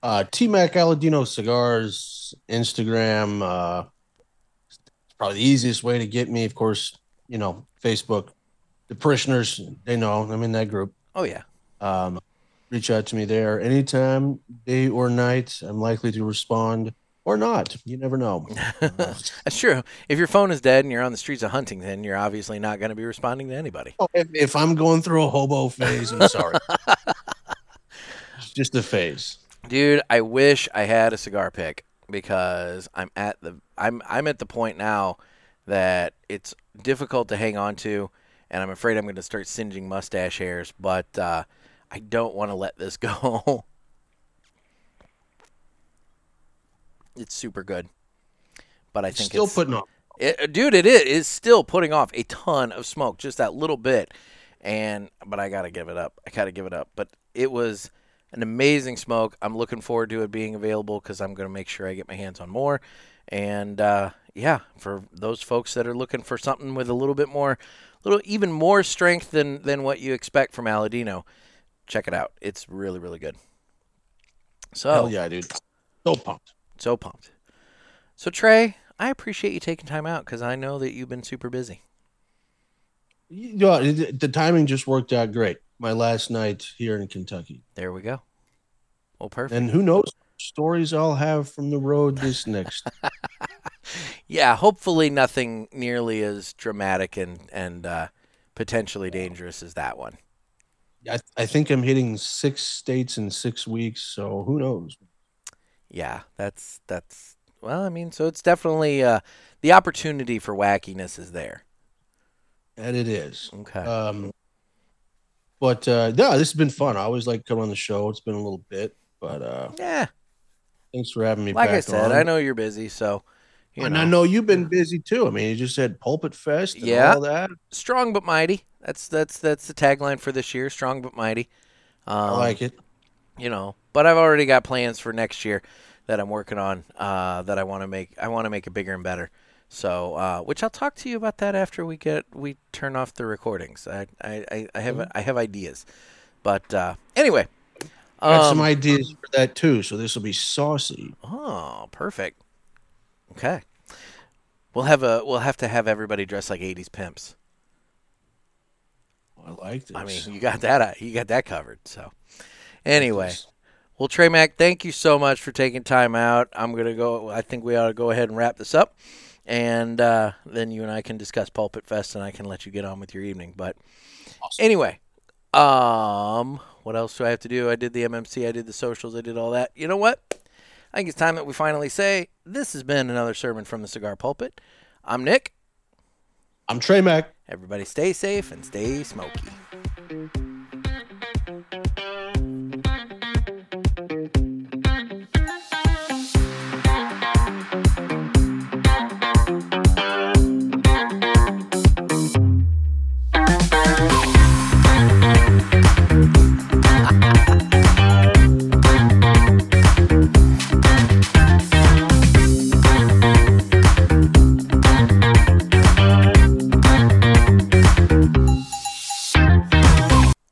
Uh, T Mac Aladino Cigars, Instagram. Uh, it's probably the easiest way to get me. Of course, you know, Facebook. The parishioners, they know I'm in that group.
Oh, yeah.
Um, reach out to me there anytime, day or night. I'm likely to respond or not. You never know. Uh,
That's true. If your phone is dead and you're on the streets of Huntington, you're obviously not going to be responding to anybody.
if, if I'm going through a hobo phase, I'm sorry. it's just a phase.
Dude, I wish I had a cigar pick because I'm at the I'm I'm at the point now that it's difficult to hang on to and I'm afraid I'm going to start singeing mustache hairs, but uh, I don't want to let this go. it's super good. But I think
Still
it's,
putting on.
It, dude, it is is still putting off a ton of smoke, just that little bit. And but I gotta give it up. I gotta give it up. But it was an amazing smoke. I'm looking forward to it being available because I'm gonna make sure I get my hands on more. And uh, yeah, for those folks that are looking for something with a little bit more, little even more strength than than what you expect from Aladino, check it out. It's really really good. So
Hell yeah, dude. So pumped.
so pumped. So Trey, I appreciate you taking time out because I know that you've been super busy.
You know, the timing just worked out great. My last night here in Kentucky.
There we go. Well, perfect.
And who knows stories I'll have from the road this next.
yeah, hopefully nothing nearly as dramatic and and uh, potentially dangerous as that one.
I, I think I'm hitting six states in six weeks, so who knows?
Yeah, that's that's well, I mean, so it's definitely uh, the opportunity for wackiness is there.
And it is.
Okay.
Um, but uh, yeah, this has been fun. I always like coming on the show. It's been a little bit, but uh,
yeah,
thanks for having me.
like I said,
on.
I know you're busy, so you
and
know,
I know you've been busy too. I mean, you just said Pulpit Fest and
Yeah.
all that.
strong but mighty. That's that's that's the tagline for this year. Strong but mighty. Um,
I like it.
you know but i've already got plans for next year that i'm working on uh, that i want to make i want to make it bigger and better so uh, which i'll talk to you about that after we get we turn off the recordings i i, I- I have i have ideas but uh, anyway
I got some
um,
ideas for that too. So this will be saucy.
oh perfect okay we'll have a we'll have to have everybody dressed like 80s pimps
I like this.
i mean you got that uh, you got that covered so anyway Well, Trey Mac, thank you so much for taking time out. I'm gonna go. I think we ought to go ahead and wrap this up, and uh, then you and I can discuss Pulpit Fest, and I can let you get on with your evening. But anyway, um, what else do I have to do? I did the MMC, I did the socials, I did all that. You know what? I think it's time that we finally say this has been another sermon from the Cigar Pulpit. I'm Nick.
I'm Trey Mac.
Everybody, stay safe and stay smoky.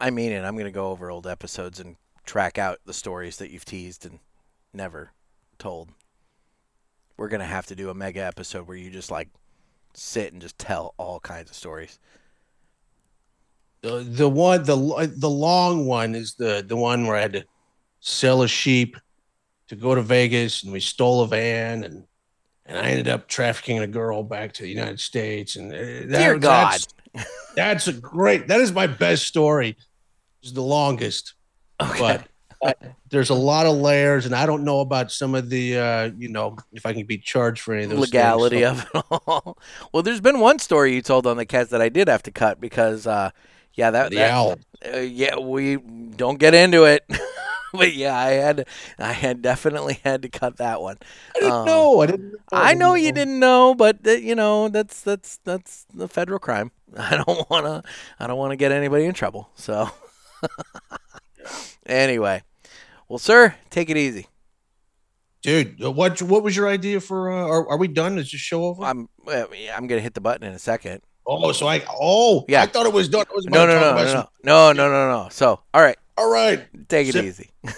I mean it. I'm going to go over old episodes and track out the stories that you've teased and never told. We're going to have to do a mega episode where you just like sit and just tell all kinds of stories.
The the one the the long one is the the one where I had to sell a sheep to go to Vegas, and we stole a van, and and I ended up trafficking a girl back to the United States. And uh, that,
Dear God.
that's, that's a great. That is my best story. It's the longest,
Okay.
but uh, there's a lot of layers, and I don't know about some of the, uh, you know, if I can be charged for any of those things.
legality
So-
of it all. Well, there's been one story you told on the cats that I did have to cut because, uh, yeah, that,
the
that
owl.
uh, yeah, we don't get into it. but yeah, I had, I had definitely had to cut that one.
I didn't
Um,
know. I didn't.
I know you didn't know, but uh, you know that's that's that's the federal crime. I don't want to, I don't want to get anybody in trouble. So, anyway, well, sir, take it easy.
dude. uh, What what was your idea for? Uh, are, are we done? Is this show over?
I'm, uh, I'm gonna hit the button in a second.
oh, so I. Oh,
Yeah.
I thought it was done. I was
No, no, no, no, no, no, no, no, no. So, all right,
All right.
take it
Zip.
easy.